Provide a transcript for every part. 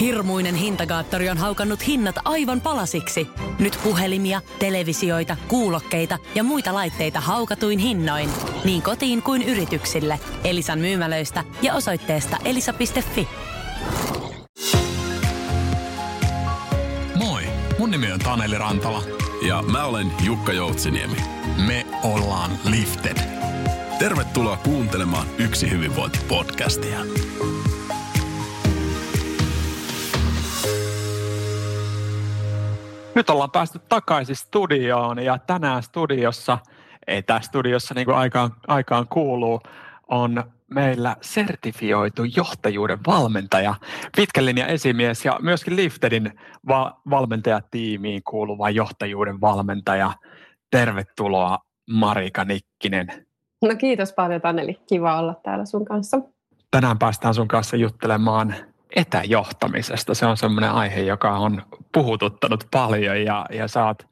Hirmuinen hintakaattori on haukannut hinnat aivan palasiksi. Nyt puhelimia, televisioita, kuulokkeita ja muita laitteita haukatuin hinnoin. Niin kotiin kuin yrityksille. Elisan myymälöistä ja osoitteesta elisa.fi. Moi, mun nimi on Taneli Rantala. Ja mä olen Jukka Joutsiniemi. Me ollaan Lifted. Tervetuloa kuuntelemaan Yksi hyvinvointi-podcastia. Nyt ollaan päästy takaisin studioon ja tänään studiossa, ei tässä studiossa niin kuin aikaan, aikaan kuuluu, on meillä sertifioitu johtajuuden valmentaja, pitkän linjan esimies ja myöskin Liftedin va- valmentajatiimiin kuuluva johtajuuden valmentaja. Tervetuloa Marika Nikkinen. No kiitos paljon Taneli, kiva olla täällä sun kanssa. Tänään päästään sun kanssa juttelemaan etäjohtamisesta. Se on semmoinen aihe, joka on puhututtanut paljon ja, ja oot,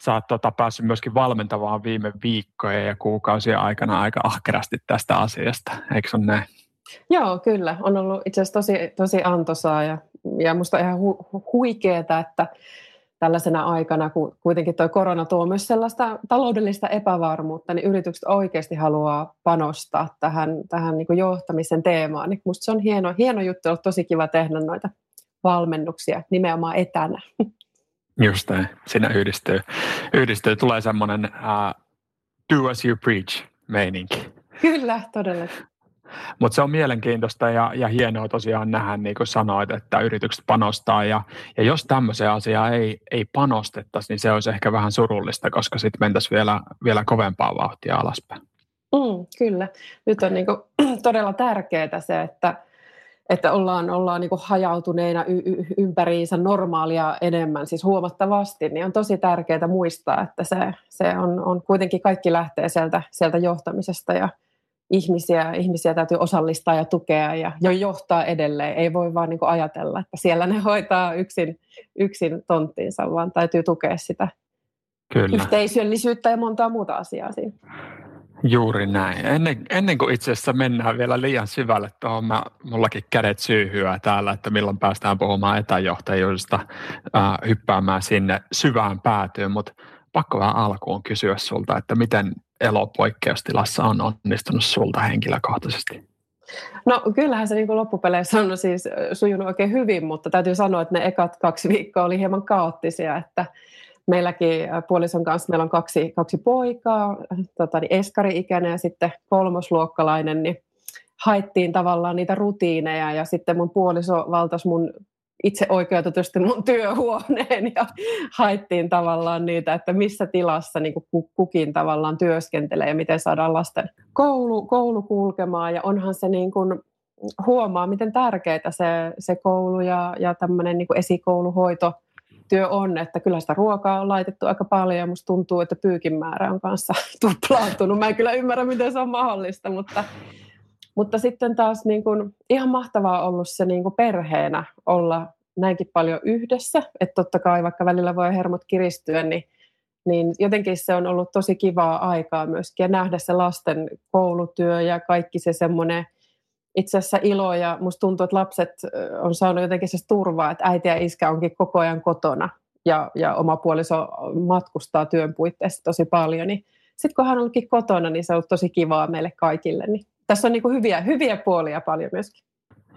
sä oot tota, päässyt myöskin valmentavaan viime viikkojen ja kuukausien aikana aika ahkerasti tästä asiasta. Eikö on näin? Joo, kyllä. On ollut itse asiassa tosi, tosi antoisaa ja, ja musta ihan hu, huikeeta, että tällaisena aikana, kun kuitenkin tuo korona tuo myös sellaista taloudellista epävarmuutta, niin yritykset oikeasti haluaa panostaa tähän, tähän niin johtamisen teemaan. Niin musta se on hieno, hieno juttu, on tosi kiva tehdä noita valmennuksia nimenomaan etänä. Just näin. Siinä yhdistyy, yhdistyy tulee semmoinen uh, do as you preach meininki. Kyllä, todella. Mutta se on mielenkiintoista ja, ja hienoa tosiaan nähdä, niin kuin sanoit, että yritykset panostaa. Ja, ja jos tämmöiseen asiaan ei, ei panostettaisi, niin se olisi ehkä vähän surullista, koska sitten mentäisiin vielä, vielä kovempaa vauhtia alaspäin. Mm, kyllä. Nyt on niin kuin, todella tärkeää se, että, että ollaan, ollaan niin hajautuneina y- y- ympäriinsä normaalia enemmän, siis huomattavasti, niin on tosi tärkeää muistaa, että se, se on, on kuitenkin kaikki lähtee sieltä, sieltä johtamisesta ja ihmisiä, ihmisiä täytyy osallistaa ja tukea ja jo johtaa edelleen. Ei voi vaan niin ajatella, että siellä ne hoitaa yksin, yksin tonttiinsa, vaan täytyy tukea sitä Kyllä. yhteisöllisyyttä ja montaa muuta asiaa siinä. Juuri näin. Ennen, ennen kuin itse asiassa mennään vielä liian syvälle tuohon, mä, mullakin kädet syyhyä täällä, että milloin päästään puhumaan etäjohtajuudesta, äh, hyppäämään sinne syvään päätyyn, mutta pakko vähän alkuun kysyä sulta, että miten elo poikkeustilassa on onnistunut sulta henkilökohtaisesti? No kyllähän se niin kuin loppupeleissä on siis sujunut oikein hyvin, mutta täytyy sanoa, että ne ekat kaksi viikkoa oli hieman kaoottisia, että meilläkin puolison kanssa meillä on kaksi, kaksi poikaa, tota, niin eskari-ikäinen ja sitten kolmosluokkalainen, niin haettiin tavallaan niitä rutiineja ja sitten mun puoliso valtasi mun itse oikeutetusti mun työhuoneen ja haettiin tavallaan niitä, että missä tilassa niin kuin kukin tavallaan työskentelee ja miten saadaan lasten koulu, koulu kulkemaan. Ja onhan se niin kuin, huomaa, miten tärkeää se, se koulu ja, ja tämmöinen niin esikouluhoito työ on, että kyllä sitä ruokaa on laitettu aika paljon ja musta tuntuu, että pyykin määrä on kanssa tuplaantunut. Mä en kyllä ymmärrä, miten se on mahdollista, mutta mutta sitten taas niin kuin, ihan mahtavaa ollut se niin kuin perheenä olla näinkin paljon yhdessä. Että totta kai vaikka välillä voi hermot kiristyä, niin, niin jotenkin se on ollut tosi kivaa aikaa myöskin. Ja nähdä se lasten koulutyö ja kaikki se semmoinen itse asiassa ilo. Ja musta tuntuu, että lapset on saanut jotenkin se turvaa, että äiti ja iskä onkin koko ajan kotona. Ja, ja oma puoliso matkustaa työn puitteissa tosi paljon. Niin sitten kun hän on ollutkin kotona, niin se on ollut tosi kivaa meille kaikille. Niin tässä on niin kuin hyviä, hyviä puolia paljon myöskin.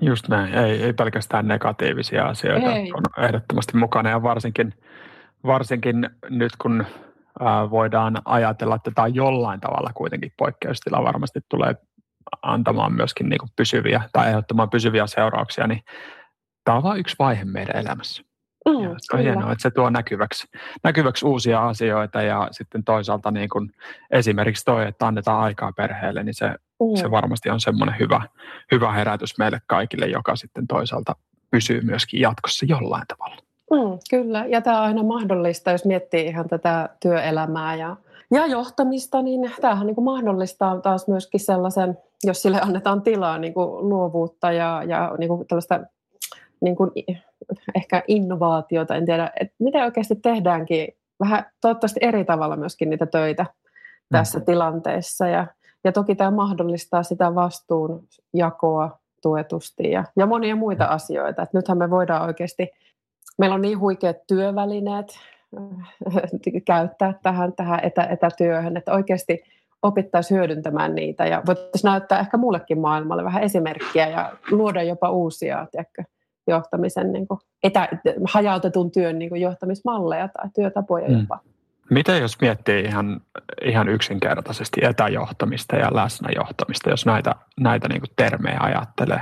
Just näin, ei, ei pelkästään negatiivisia asioita ei. on ehdottomasti mukana ja varsinkin, varsinkin nyt kun ää, voidaan ajatella, että tämä jollain tavalla kuitenkin poikkeustila varmasti tulee antamaan myöskin niin pysyviä tai ehdottamaan pysyviä seurauksia, niin tämä on vain yksi vaihe meidän elämässä. Mm, ja se on hienoa, että se tuo näkyväksi, näkyväksi uusia asioita ja sitten toisaalta niin kuin esimerkiksi toi, että annetaan aikaa perheelle, niin se, mm. se varmasti on semmoinen hyvä, hyvä herätys meille kaikille, joka sitten toisaalta pysyy myöskin jatkossa jollain tavalla. Mm, kyllä, ja tämä on aina mahdollista, jos miettii ihan tätä työelämää ja, ja johtamista, niin tämähän niin kuin mahdollistaa taas myöskin sellaisen, jos sille annetaan tilaa niin kuin luovuutta ja, ja niin kuin tällaista niin kuin, ehkä innovaatiota, en tiedä, että miten oikeasti tehdäänkin vähän toivottavasti eri tavalla myöskin niitä töitä tässä mm. tilanteessa. Ja, ja toki tämä mahdollistaa sitä vastuunjakoa tuetusti ja, ja monia muita asioita. Et nythän me voidaan oikeasti, meillä on niin huikeat työvälineet käyttää tähän, tähän etä, etätyöhön, että oikeasti opittaisiin hyödyntämään niitä ja voitaisiin näyttää ehkä muullekin maailmalle vähän esimerkkiä ja luoda jopa uusia tiedätkö, johtamisen niin kuin etä, hajautetun työn niin kuin johtamismalleja tai työtapoja mm. Miten jos miettii ihan, ihan yksinkertaisesti etäjohtamista ja läsnäjohtamista, jos näitä, näitä niin termejä ajattelee,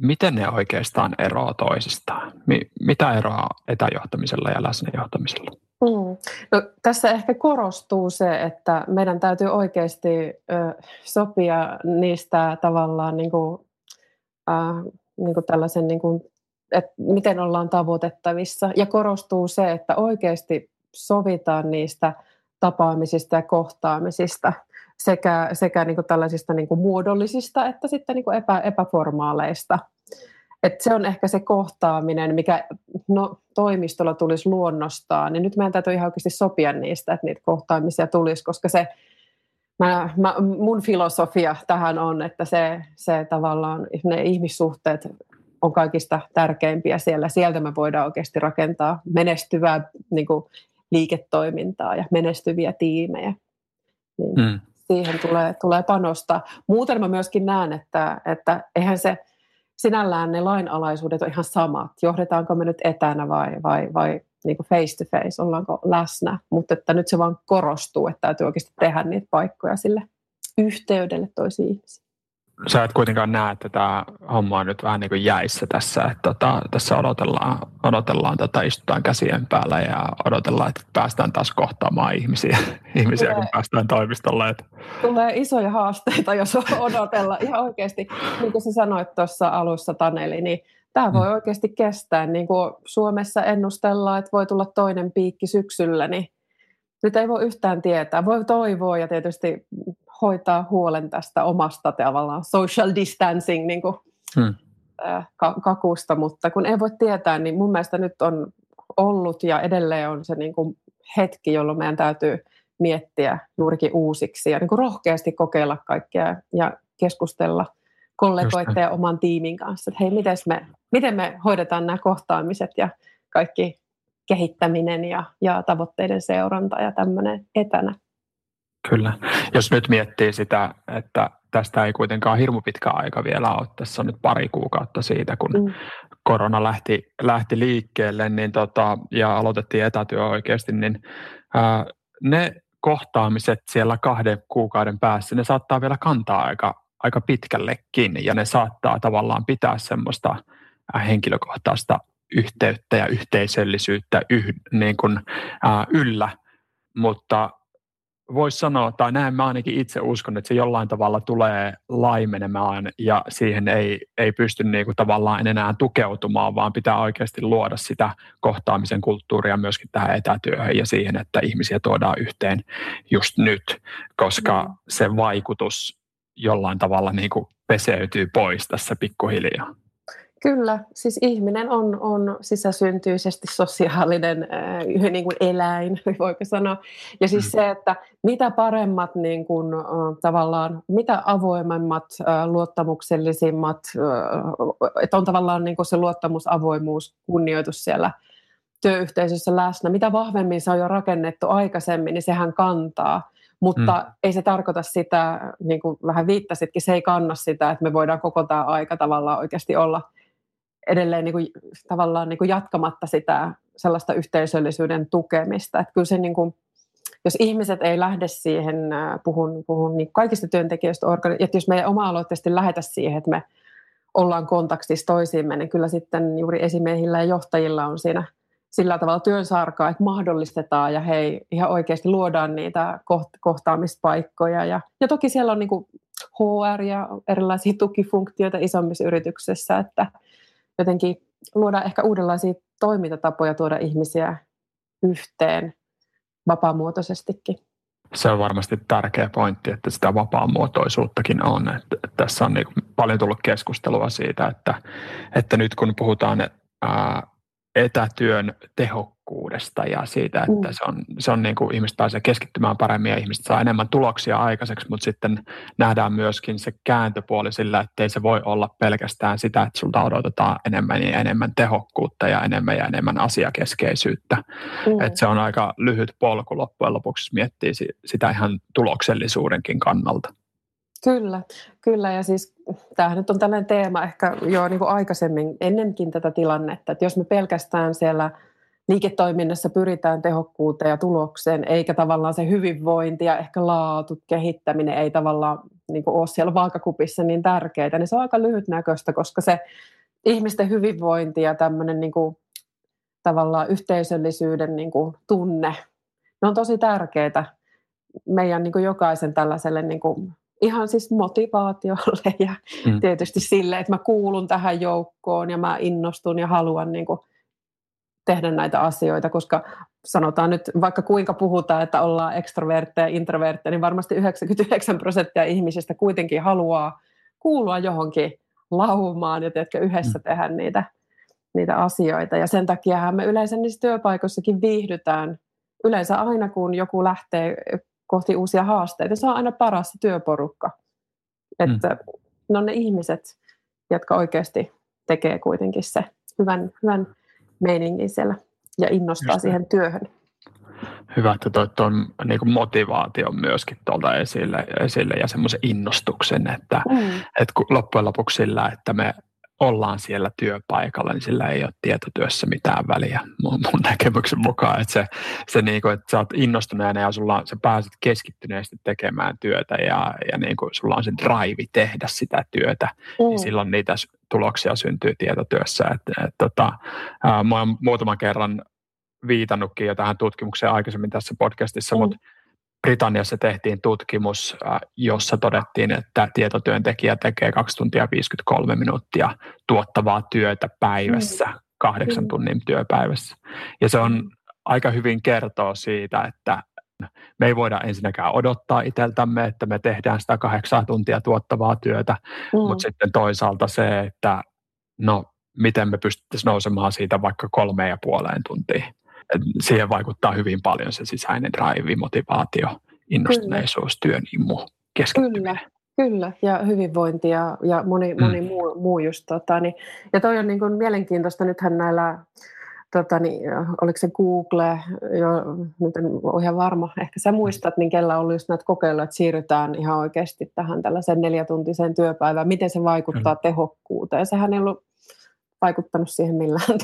miten ne oikeastaan eroavat toisistaan? Mi- mitä eroa etäjohtamisella ja läsnäjohtamisella? Mm. No, tässä ehkä korostuu se, että meidän täytyy oikeasti ö, sopia niistä tavallaan niin kuin, äh, niin kuin tällaisen, niin kuin, että miten ollaan tavoitettavissa. Ja korostuu se, että oikeasti sovitaan niistä tapaamisista ja kohtaamisista sekä, sekä niin kuin tällaisista niin kuin muodollisista että sitten niin kuin epä, epäformaaleista. Et se on ehkä se kohtaaminen, mikä no, toimistolla tulisi luonnostaan, niin nyt meidän täytyy ihan oikeasti sopia niistä, että niitä kohtaamisia tulisi, koska se, mä, mä, mun filosofia tähän on, että se, se tavallaan ne ihmissuhteet on kaikista tärkeimpiä siellä. Sieltä me voidaan oikeasti rakentaa menestyvää niin kuin, liiketoimintaa ja menestyviä tiimejä. Niin mm. Siihen tulee, tulee panosta. Muuten mä myöskin näen, että, että eihän se sinällään ne lainalaisuudet on ihan samat. Johdetaanko me nyt etänä vai, vai, vai niin kuin face to face, ollaanko läsnä. Mutta että nyt se vaan korostuu, että täytyy oikeasti tehdä niitä paikkoja sille yhteydelle toisiin ihmisiin sä et kuitenkaan näe, että tämä homma on nyt vähän niin kuin jäissä tässä, että tota, tässä odotellaan, odotellaan tota, istutaan käsien päällä ja odotellaan, että päästään taas kohtaamaan ihmisiä, ihmisiä tulee, kun päästään toimistolle. Että. Tulee isoja haasteita, jos odotella ihan oikeasti, niin kuin sä sanoit tuossa alussa Taneli, niin tämä voi mm. oikeasti kestää. Niin kuin Suomessa ennustellaan, että voi tulla toinen piikki syksyllä, niin nyt ei voi yhtään tietää. Voi toivoa ja tietysti hoitaa huolen tästä omasta tavallaan social distancing niin kuin, hmm. kakusta, mutta kun ei voi tietää, niin mun mielestä nyt on ollut ja edelleen on se niin kuin hetki, jolloin meidän täytyy miettiä juurikin uusiksi ja niin kuin rohkeasti kokeilla kaikkea ja keskustella kollegoiden ja oman tiimin kanssa, että hei, miten me, miten me hoidetaan nämä kohtaamiset ja kaikki kehittäminen ja, ja tavoitteiden seuranta ja tämmöinen etänä. Kyllä. Jos nyt miettii sitä, että tästä ei kuitenkaan hirmu pitkä aika vielä ole, tässä on nyt pari kuukautta siitä, kun mm. korona lähti, lähti liikkeelle niin tota, ja aloitettiin etätyö oikeasti, niin ää, ne kohtaamiset siellä kahden kuukauden päässä, ne saattaa vielä kantaa aika, aika pitkällekin ja ne saattaa tavallaan pitää semmoista henkilökohtaista yhteyttä ja yhteisöllisyyttä yh, niin kuin, ää, yllä, mutta voisi sanoa, tai näin mä ainakin itse uskon, että se jollain tavalla tulee laimenemaan ja siihen ei, ei pysty niinku tavallaan enää tukeutumaan, vaan pitää oikeasti luoda sitä kohtaamisen kulttuuria myöskin tähän etätyöhön ja siihen, että ihmisiä tuodaan yhteen just nyt, koska mm. se vaikutus jollain tavalla niinku peseytyy pois tässä pikkuhiljaa. Kyllä, siis ihminen on, on sisäsyntyisesti sosiaalinen äh, niin kuin eläin, voiko sanoa. Ja siis mm. se, että mitä paremmat niin kuin, äh, tavallaan, mitä avoimemmat, äh, luottamuksellisimmat, äh, että on tavallaan niin kuin se luottamus, avoimuus, kunnioitus siellä työyhteisössä läsnä, mitä vahvemmin se on jo rakennettu aikaisemmin, niin sehän kantaa. Mutta mm. ei se tarkoita sitä, niin kuin vähän viittasitkin, se ei kanna sitä, että me voidaan koko tämä aika tavallaan oikeasti olla – edelleen niin kuin, tavallaan niin kuin jatkamatta sitä sellaista yhteisöllisyyden tukemista. Että kyllä se niin kuin, jos ihmiset ei lähde siihen, puhun, puhun niin kaikista työntekijöistä, että jos me ei oma-aloitteisesti lähetä siihen, että me ollaan kontaktissa toisiimme, niin kyllä sitten juuri esimiehillä ja johtajilla on siinä sillä tavalla työnsarkaa, että mahdollistetaan ja hei, ihan oikeasti luodaan niitä kohtaamispaikkoja. Ja, ja toki siellä on niin HR ja erilaisia tukifunktioita isommissa yrityksissä, että jotenkin luoda ehkä uudenlaisia toimintatapoja tuoda ihmisiä yhteen vapaamuotoisestikin. Se on varmasti tärkeä pointti, että sitä vapaamuotoisuuttakin on. Että, tässä on niin paljon tullut keskustelua siitä, että, että nyt kun puhutaan ää, etätyön tehokkuudesta ja siitä, että mm. se on, se on niin kuin ihmiset pääsee keskittymään paremmin ja ihmiset saa enemmän tuloksia aikaiseksi, mutta sitten nähdään myöskin se kääntöpuoli sillä, että ei se voi olla pelkästään sitä, että sulta odotetaan enemmän ja enemmän tehokkuutta ja enemmän ja enemmän asiakeskeisyyttä. Mm. Että se on aika lyhyt polku loppujen lopuksi, miettii sitä ihan tuloksellisuudenkin kannalta. Kyllä, kyllä. Ja siis tämähän nyt on tällainen teema ehkä jo niin kuin aikaisemmin, ennenkin tätä tilannetta, että jos me pelkästään siellä liiketoiminnassa pyritään tehokkuuteen ja tulokseen, eikä tavallaan se hyvinvointi ja ehkä laatu, kehittäminen ei tavallaan niin kuin ole siellä vaakakupissa niin tärkeää, niin se on aika lyhytnäköistä, koska se ihmisten hyvinvointi ja tämmöinen niin kuin, tavallaan yhteisöllisyyden niin kuin, tunne, ne on tosi tärkeitä meidän niin kuin jokaisen tällaiselle niin kuin, ihan siis motivaatiolle ja mm. tietysti sille, että mä kuulun tähän joukkoon ja mä innostun ja haluan niin kuin tehdä näitä asioita, koska sanotaan nyt vaikka kuinka puhutaan, että ollaan ekstrovertteja ja introvertteja, niin varmasti 99 prosenttia ihmisistä kuitenkin haluaa kuulua johonkin laumaan ja teetkö, yhdessä mm. tehdä niitä, niitä asioita. Ja sen takia me yleensä niissä työpaikoissakin viihdytään. Yleensä aina kun joku lähtee kohti uusia haasteita. Se on aina paras työporukka. Että mm. ne on ne ihmiset, jotka oikeasti tekee kuitenkin se hyvän, hyvän meiningin siellä ja innostaa Just siihen työhön. Hyvä, että toit tuon niin motivaation myöskin tuolta esille, esille ja semmoisen innostuksen, että, mm. että loppujen lopuksi sillä, että me ollaan siellä työpaikalla, niin sillä ei ole tietotyössä mitään väliä mun, mun näkemyksen mukaan. Että se, se niin kuin, että sä oot innostuneena ja sulla, sä pääset keskittyneesti tekemään työtä ja, ja niin kuin sulla on se drive tehdä sitä työtä, niin mm. niin silloin niitä tuloksia syntyy tietotyössä. Et, et, tota, ää, mä oon muutaman kerran viitannutkin jo tähän tutkimukseen aikaisemmin tässä podcastissa, mm. mutta Britanniassa tehtiin tutkimus, äh, jossa todettiin, että tietotyöntekijä tekee 2 tuntia 53 minuuttia tuottavaa työtä päivässä, mm. kahdeksan mm. tunnin työpäivässä. Ja se on aika hyvin kertoo siitä, että me ei voida ensinnäkään odottaa itseltämme, että me tehdään sitä kahdeksan tuntia tuottavaa työtä, mm. mutta sitten toisaalta se, että no miten me pystyttäisiin nousemaan siitä vaikka kolmeen ja puoleen tuntiin siihen vaikuttaa hyvin paljon se sisäinen drive, motivaatio, innostuneisuus, työn imu, keskittyminen. Kyllä. Kyllä, ja hyvinvointi ja, ja moni, mm. moni muu, muu just. Tota, niin, ja toi on niin kuin mielenkiintoista, nythän näillä, tota, niin, oliko se Google, jo, nyt en ole ihan varma, ehkä sä muistat, niin kellä on just näitä kokeiluja, että siirrytään ihan oikeasti tähän tällaiseen neljätuntiseen työpäivään, miten se vaikuttaa mm. tehokkuuteen. Sehän ei ollut vaikuttanut siihen millään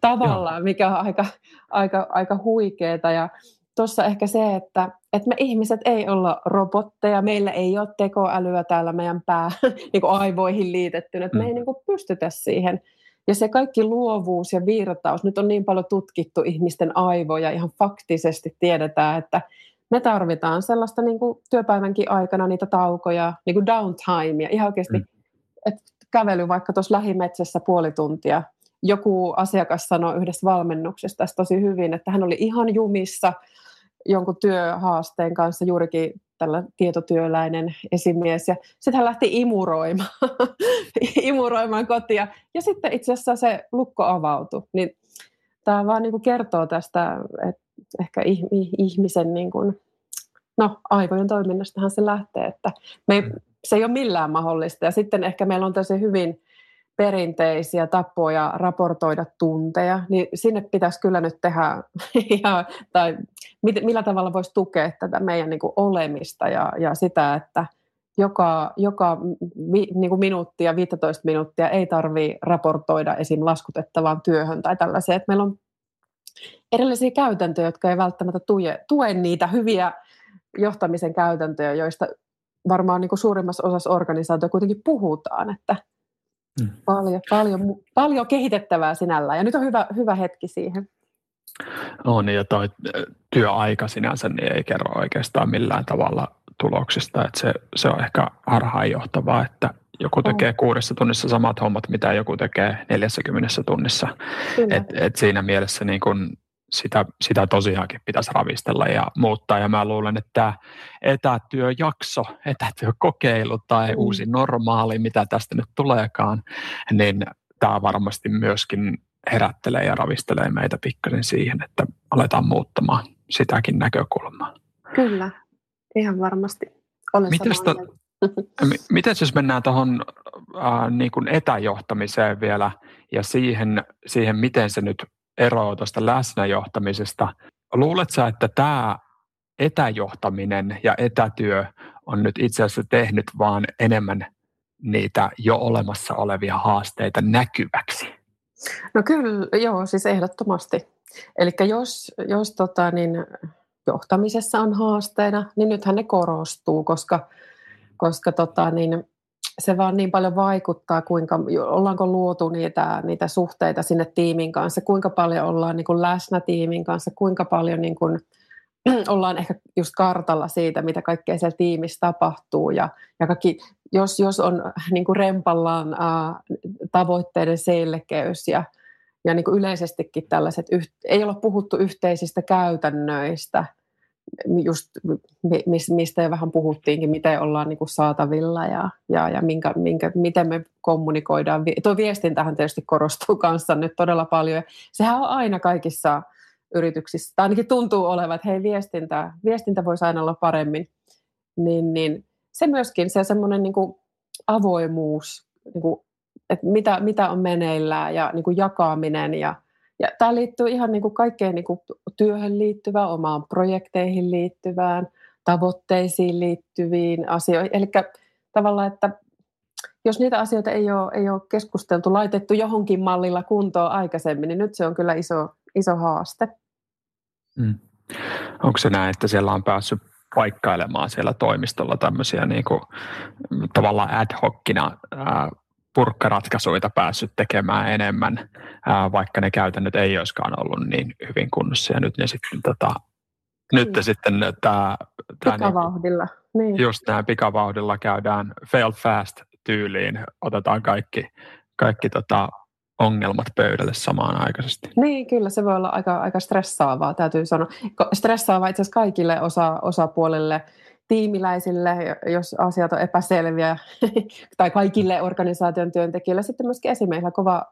tavalla, Joo. mikä on aika, aika, aika huikeeta. Ja tuossa ehkä se, että, että me ihmiset ei olla robotteja, meillä ei ole tekoälyä täällä meidän pää niin aivoihin liitettynä, että mm. me ei mm. niin kuin pystytä siihen. Ja se kaikki luovuus ja virtaus, nyt on niin paljon tutkittu ihmisten aivoja, ihan faktisesti tiedetään, että me tarvitaan sellaista niin kuin työpäivänkin aikana niitä taukoja, niin kuin downtime, ja ihan oikeasti, mm. että kävely vaikka tuossa lähimetsässä puoli tuntia. Joku asiakas sanoi yhdessä valmennuksesta tosi hyvin, että hän oli ihan jumissa jonkun työhaasteen kanssa juurikin tällä tietotyöläinen esimies. Ja sitten hän lähti imuroimaan, imuroimaan kotia. Ja sitten itse asiassa se lukko avautui. Niin tämä vaan niin kertoo tästä, että ehkä ihmisen niin kuin, no, aivojen toiminnastahan se lähtee. Että me ei se ei ole millään mahdollista. Ja sitten ehkä meillä on tosi hyvin perinteisiä tapoja raportoida tunteja, niin sinne pitäisi kyllä nyt tehdä, ja, tai millä tavalla voisi tukea tätä meidän niin kuin olemista ja, ja sitä, että joka, joka vi, niin kuin minuuttia, 15 minuuttia ei tarvitse raportoida esim. laskutettavaan työhön tai tällaiseen, että meillä on erilaisia käytäntöjä, jotka ei välttämättä tue, tue niitä hyviä johtamisen käytäntöjä, joista varmaan niin kuin suurimmassa osassa organisaatio kuitenkin puhutaan, että mm. paljon, paljon, paljon kehitettävää sinällään ja nyt on hyvä, hyvä hetki siihen. On ja toi työaika sinänsä niin ei kerro oikeastaan millään tavalla tuloksista, että se, se on ehkä harhaanjohtavaa, että joku tekee kuudessa tunnissa samat hommat, mitä joku tekee 40 tunnissa. Et, et siinä mielessä niin kun sitä, sitä tosiaankin pitäisi ravistella ja muuttaa. Ja mä luulen, että tämä etätyöjakso, etätyökokeilu tai mm. uusi normaali, mitä tästä nyt tuleekaan, niin tämä varmasti myöskin herättelee ja ravistelee meitä pikkasen siihen, että aletaan muuttamaan sitäkin näkökulmaa. Kyllä, ihan varmasti. Olen Mites to, Miten jos mennään tuohon äh, niin etäjohtamiseen vielä ja siihen, siihen, miten se nyt eroaa tuosta läsnäjohtamisesta. Luuletko että tämä etäjohtaminen ja etätyö on nyt itse asiassa tehnyt vaan enemmän niitä jo olemassa olevia haasteita näkyväksi? No kyllä, joo, siis ehdottomasti. Eli jos, jos tota, niin johtamisessa on haasteina, niin nythän ne korostuu, koska, koska tota, niin, se vaan niin paljon vaikuttaa, kuinka ollaanko luotu niitä, niitä suhteita sinne tiimin kanssa, kuinka paljon ollaan niin kuin läsnä tiimin kanssa, kuinka paljon niin kuin, ollaan ehkä just kartalla siitä, mitä kaikkea siellä tiimissä tapahtuu. Ja, ja kaikki, jos, jos on niin kuin rempallaan ää, tavoitteiden selkeys ja, ja niin kuin yleisestikin tällaiset, ei ole puhuttu yhteisistä käytännöistä – just mistä jo vähän puhuttiinkin, miten ollaan niin kuin saatavilla ja, ja, ja minkä, minkä, miten me kommunikoidaan. Tuo viestintähän tietysti korostuu kanssa nyt todella paljon. Sehän on aina kaikissa yrityksissä, tai ainakin tuntuu olevan, että hei viestintä, viestintä voisi aina olla paremmin. Niin, niin se myöskin, se semmoinen niin kuin avoimuus, niin kuin, että mitä, mitä on meneillään ja niin kuin jakaminen ja ja tämä liittyy ihan niin kuin kaikkeen niin kuin työhön liittyvään, omaan projekteihin liittyvään, tavoitteisiin liittyviin asioihin. Eli tavallaan, että jos niitä asioita ei ole, ei ole keskusteltu, laitettu johonkin mallilla kuntoon aikaisemmin, niin nyt se on kyllä iso, iso haaste. Hmm. Onko se näin, että siellä on päässyt paikkailemaan siellä toimistolla tämmöisiä niin kuin, tavallaan ad hocina purkkaratkaisuja päässyt tekemään enemmän, ää, vaikka ne käytännöt ei olisikaan ollut niin hyvin kunnossa. Ja nyt ne sitten tota, nyt mm. sitten tämä... Pikavauhdilla. Niin, just nämä pikavauhdilla käydään fail fast tyyliin, otetaan kaikki, kaikki tota, ongelmat pöydälle samaan aikaisesti. Niin, kyllä se voi olla aika, aika stressaavaa, täytyy sanoa. Stressaavaa itse asiassa kaikille osa, osapuolille, tiimiläisille, jos asiat on epäselviä, tai kaikille organisaation työntekijöille, sitten myöskin esimiehillä kova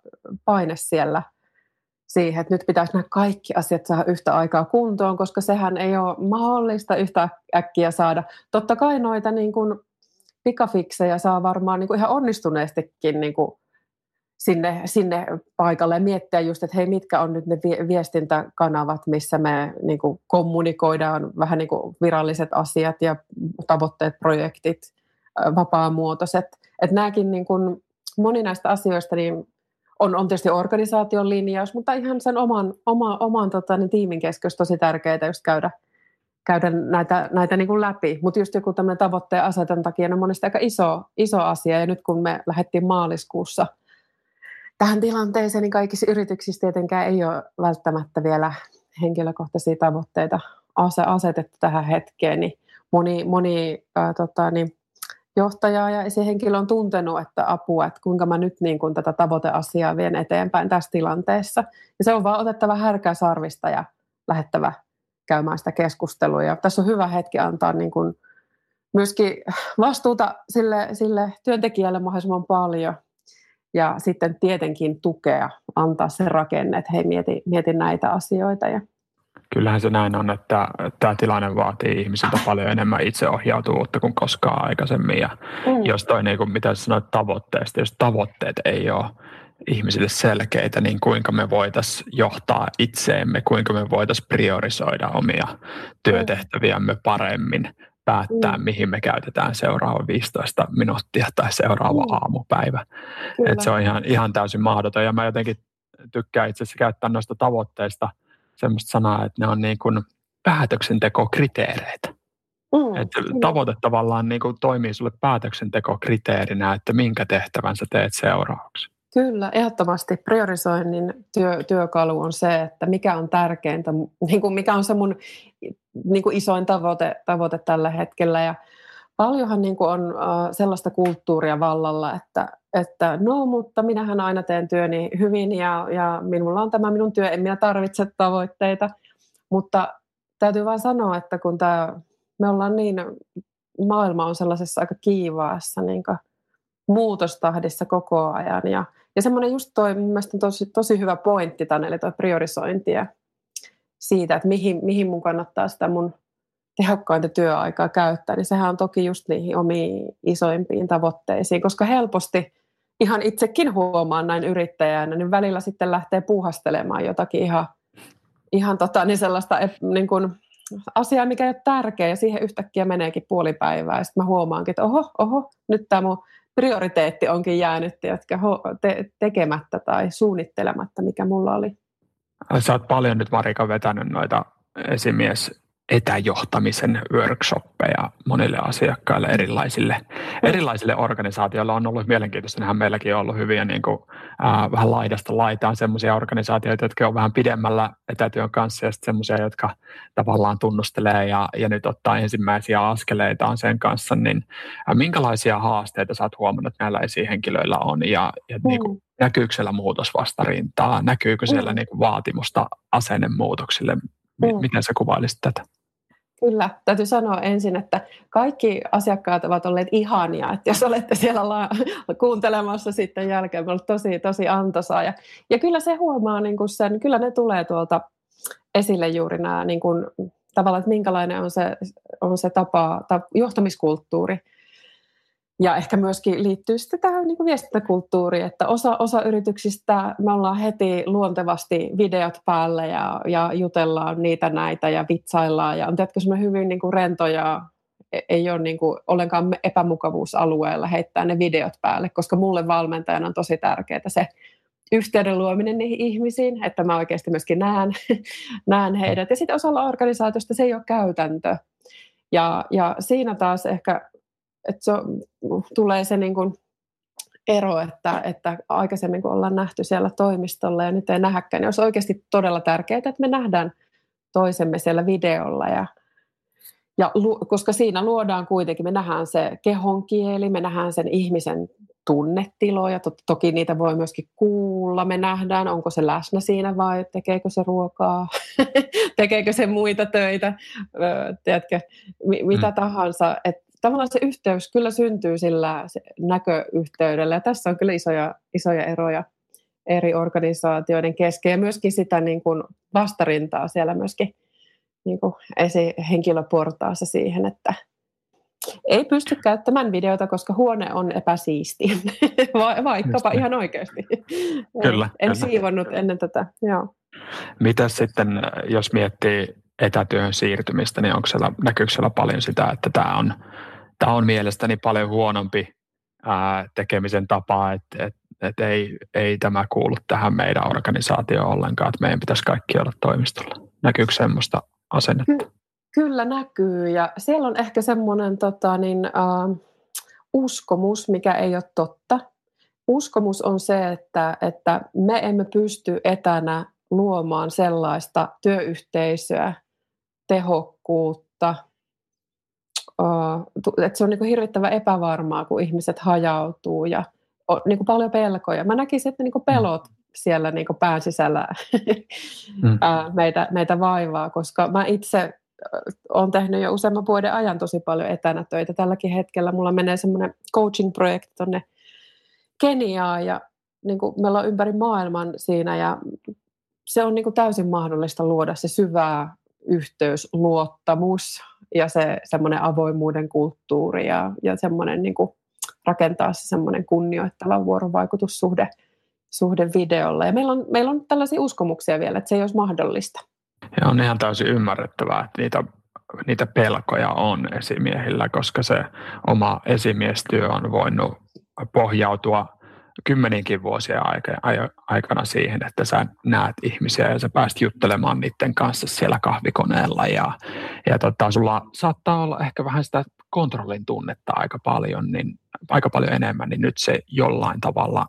paine siellä siihen, että nyt pitäisi nämä kaikki asiat saada yhtä aikaa kuntoon, koska sehän ei ole mahdollista yhtä äkkiä saada. Totta kai noita niin kuin pikafiksejä saa varmaan niin kuin ihan onnistuneestikin niin kuin sinne, sinne paikalle ja miettiä just, että hei, mitkä on nyt ne viestintäkanavat, missä me niin kuin kommunikoidaan vähän niin kuin viralliset asiat ja tavoitteet, projektit, vapaamuotoiset. Että nämäkin niin kuin, moni näistä asioista niin on, on tietysti organisaation linjaus, mutta ihan sen oman, oma, oman tota, niin tiimin keskus tosi tärkeää just käydä, käydä näitä, näitä niin kuin läpi. Mutta just joku tämmöinen tavoitteen asetantakin on monesti aika iso, iso asia. Ja nyt kun me lähdettiin maaliskuussa – tähän tilanteeseen, niin kaikissa yrityksissä tietenkään ei ole välttämättä vielä henkilökohtaisia tavoitteita asetettu tähän hetkeen, niin moni, moni ää, tota, niin johtaja ja henkilö on tuntenut, että apua, että kuinka mä nyt niin kuin tätä tavoiteasiaa vien eteenpäin tässä tilanteessa. Ja se on vaan otettava härkää sarvista ja lähettävä käymään sitä keskustelua. Ja tässä on hyvä hetki antaa niin kuin myöskin vastuuta sille, sille työntekijälle mahdollisimman paljon ja sitten tietenkin tukea, antaa se rakenne, että hei mieti, mieti näitä asioita. Ja... Kyllähän se näin on, että tämä tilanne vaatii ihmisiltä paljon enemmän itseohjautuvuutta kuin koskaan aikaisemmin. Ja mm. jos toi, niin kuin mitä sanoit tavoitteesta, jos tavoitteet ei ole ihmisille selkeitä, niin kuinka me voitaisiin johtaa itseemme, kuinka me voitaisiin priorisoida omia työtehtäviämme paremmin, päättää, mm. mihin me käytetään seuraava 15 minuuttia tai seuraava mm. aamupäivä. Et se on ihan, ihan täysin mahdoton. Ja mä jotenkin tykkään itse asiassa käyttää noista tavoitteista sellaista sanaa, että ne on niin kuin päätöksentekokriteereitä. Mm, että tavoite tavallaan niin kuin toimii sulle päätöksentekokriteerinä, että minkä tehtävän sä teet seuraavaksi. Kyllä, ehdottomasti priorisoinnin työ, työkalu on se, että mikä on tärkeintä, niin kuin mikä on se mun niin kuin isoin tavoite, tavoite tällä hetkellä. Ja paljonhan niin kuin on uh, sellaista kulttuuria vallalla, että, että no, mutta minähän aina teen työni hyvin ja, ja minulla on tämä minun työ, en minä tarvitse tavoitteita. Mutta täytyy vain sanoa, että kun tämä, me ollaan niin, maailma on sellaisessa aika kiivaassa niin kuin muutostahdissa koko ajan ja ja semmoinen just toi, mun mielestä tosi, tosi hyvä pointti tänne, eli toi priorisointi ja siitä, että mihin, mihin mun kannattaa sitä mun tehokkainta työaikaa käyttää, niin sehän on toki just niihin omiin isoimpiin tavoitteisiin, koska helposti ihan itsekin huomaan näin yrittäjänä, niin välillä sitten lähtee puuhastelemaan jotakin ihan, ihan tota, niin sellaista niin kuin, asiaa, mikä ei ole tärkeä, ja siihen yhtäkkiä meneekin puoli päivää, ja sitten mä huomaankin, että oho, oho, nyt tämä mun prioriteetti onkin jäänyt jotka te- tekemättä tai suunnittelematta, mikä mulla oli. Sä oot paljon nyt Marika vetänyt noita esimies etäjohtamisen workshoppeja monille asiakkaille, erilaisille, erilaisille organisaatioille. On ollut mielenkiintoista, nehän meilläkin on ollut hyviä niin kuin, äh, vähän laidasta laitaan semmoisia organisaatioita, jotka on vähän pidemmällä etätyön kanssa ja sitten semmoisia, jotka tavallaan tunnustelee ja, ja nyt ottaa ensimmäisiä askeleitaan sen kanssa, niin äh, minkälaisia haasteita sä oot huomannut näillä esihenkilöillä on ja, ja mm. niin kuin, näkyykö siellä muutosvastarintaa, näkyykö siellä mm. niin kuin vaatimusta asennemuutoksille, mm. miten sä kuvailisit tätä? Kyllä, täytyy sanoa ensin, että kaikki asiakkaat ovat olleet ihania, että jos olette siellä la- kuuntelemassa sitten jälkeen, on ollut tosi, tosi antoisaa. Ja, ja kyllä se huomaa niin kuin sen, kyllä ne tulee tuolta esille juuri nämä niin kuin, tavallaan, että minkälainen on se, on se tapa, ta, johtamiskulttuuri, ja ehkä myöskin liittyy sitten tähän niin viestintäkulttuuriin, että osa, osa yrityksistä me ollaan heti luontevasti videot päälle ja, ja jutellaan niitä näitä ja vitsaillaan ja on tietysti semmoinen hyvin niin kuin rento ja e, ei ole niin kuin ollenkaan epämukavuusalueella heittää ne videot päälle, koska mulle valmentajana on tosi tärkeää se yhteyden luominen niihin ihmisiin, että mä oikeasti myöskin näen, näen heidät. Ja sitten osalla organisaatiosta se ei ole käytäntö. Ja, ja siinä taas ehkä että se tulee se niin kuin ero, että, että aikaisemmin kun ollaan nähty siellä toimistolla ja nyt ei nähäkään, niin olisi oikeasti todella tärkeää, että me nähdään toisemme siellä videolla ja, ja koska siinä luodaan kuitenkin, me nähdään se kehon kieli, me nähdään sen ihmisen tunnetiloja, to, toki niitä voi myöskin kuulla, me nähdään, onko se läsnä siinä vai tekeekö se ruokaa, tekeekö se muita töitä, tiedätkö, mitä mm. tahansa, että tavallaan se yhteys kyllä syntyy sillä näköyhteydellä. Ja tässä on kyllä isoja, isoja eroja eri organisaatioiden kesken ja myöskin sitä niin kuin vastarintaa siellä myöskin niin kuin esihenkilöportaassa siihen, että ei pysty käyttämään videota, koska huone on epäsiisti, vaikkapa ihan oikeasti. Kyllä, en kyllä. siivonnut ennen tätä. Joo. Mitä sitten, jos miettii etätyön siirtymistä, niin onko siellä, näkyykö siellä paljon sitä, että tämä on tämä on mielestäni paljon huonompi ää, tekemisen tapa, että et, et ei, ei tämä kuulu tähän meidän organisaatioon ollenkaan, että meidän pitäisi kaikki olla toimistolla. Näkyykö semmoista asennetta? Ky- kyllä näkyy ja siellä on ehkä semmoinen tota, niin, äh, uskomus, mikä ei ole totta. Uskomus on se, että, että me emme pysty etänä luomaan sellaista työyhteisöä, tehokkuutta – että se on niin hirvittävän epävarmaa, kun ihmiset hajautuu ja on niin paljon pelkoja. Mä näkisin, että niin pelot siellä niin pään sisällä mm. meitä, meitä vaivaa, koska mä itse olen tehnyt jo useamman vuoden ajan tosi paljon etänä töitä. Tälläkin hetkellä mulla menee semmoinen coaching-projekti tuonne Keniaan ja niin kuin meillä on ympäri maailman siinä ja se on niin kuin täysin mahdollista luoda se syvää yhteys, luottamus ja se semmoinen avoimuuden kulttuuri ja, ja semmoinen niin kuin rakentaa se semmoinen kunnioittava vuorovaikutussuhde suhde videolla. Ja meillä on, meillä on tällaisia uskomuksia vielä, että se ei olisi mahdollista. Ja on ihan täysin ymmärrettävää, että niitä, niitä pelkoja on esimiehillä, koska se oma esimiestyö on voinut pohjautua kymmeninkin vuosien aikana siihen, että sä näet ihmisiä ja sä pääst juttelemaan niiden kanssa siellä kahvikoneella ja, ja tota, sulla saattaa olla ehkä vähän sitä kontrollin tunnetta aika paljon, niin, aika paljon enemmän, niin nyt se jollain tavalla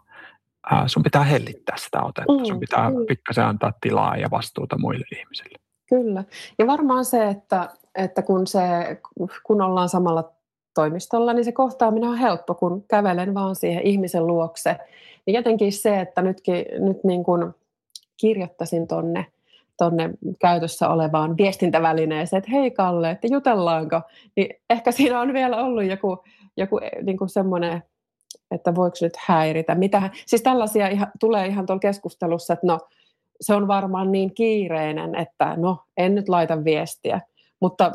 ää, sun pitää hellittää sitä otetta, mm, sun pitää mm. pikkasen antaa tilaa ja vastuuta muille ihmisille. Kyllä, ja varmaan se, että, että kun, se, kun ollaan samalla toimistolla, niin se kohtaaminen on helppo, kun kävelen vaan siihen ihmisen luokse. Niin jotenkin se, että nytkin, nyt niin kuin kirjoittaisin tonne, tonne käytössä olevaan viestintävälineeseen, että hei Kalle, että jutellaanko, niin ehkä siinä on vielä ollut joku, joku niin kuin semmoinen että voiko nyt häiritä. Mitä, siis tällaisia ihan, tulee ihan tuolla keskustelussa, että no se on varmaan niin kiireinen, että no en nyt laita viestiä. Mutta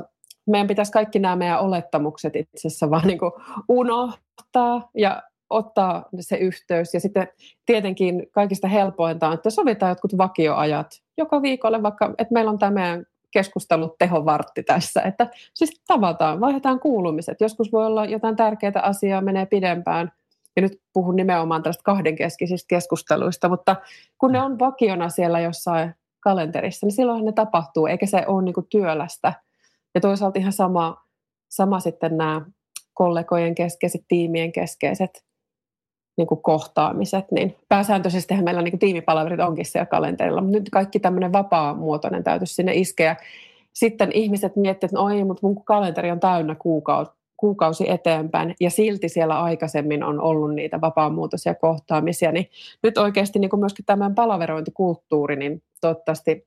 meidän pitäisi kaikki nämä meidän olettamukset itse asiassa vaan niin unohtaa ja ottaa se yhteys. Ja sitten tietenkin kaikista helpointa on, että sovitaan jotkut vakioajat joka viikolle, vaikka että meillä on tämä meidän keskustelut tehovartti tässä, että siis tavataan, vaihdetaan kuulumiset. Joskus voi olla jotain tärkeää asiaa, menee pidempään, ja nyt puhun nimenomaan tästä kahdenkeskisistä keskusteluista, mutta kun ne on vakiona siellä jossain kalenterissa, niin silloin ne tapahtuu, eikä se ole niin kuin työlästä. Ja toisaalta ihan sama, sama sitten nämä kollegojen keskeiset, tiimien keskeiset niin kuin kohtaamiset, niin pääsääntöisesti meillä niin kuin tiimipalvelut onkin siellä kalenterilla, mutta nyt kaikki tämmöinen vapaa-muotoinen täytyisi sinne iskeä. Sitten ihmiset miettivät, että no oi, mutta mun kalenteri on täynnä kuukausi, kuukausi eteenpäin ja silti siellä aikaisemmin on ollut niitä vapaamuotoisia kohtaamisia, niin nyt oikeasti niin kuin myöskin tämän palaverointikulttuuri, niin toivottavasti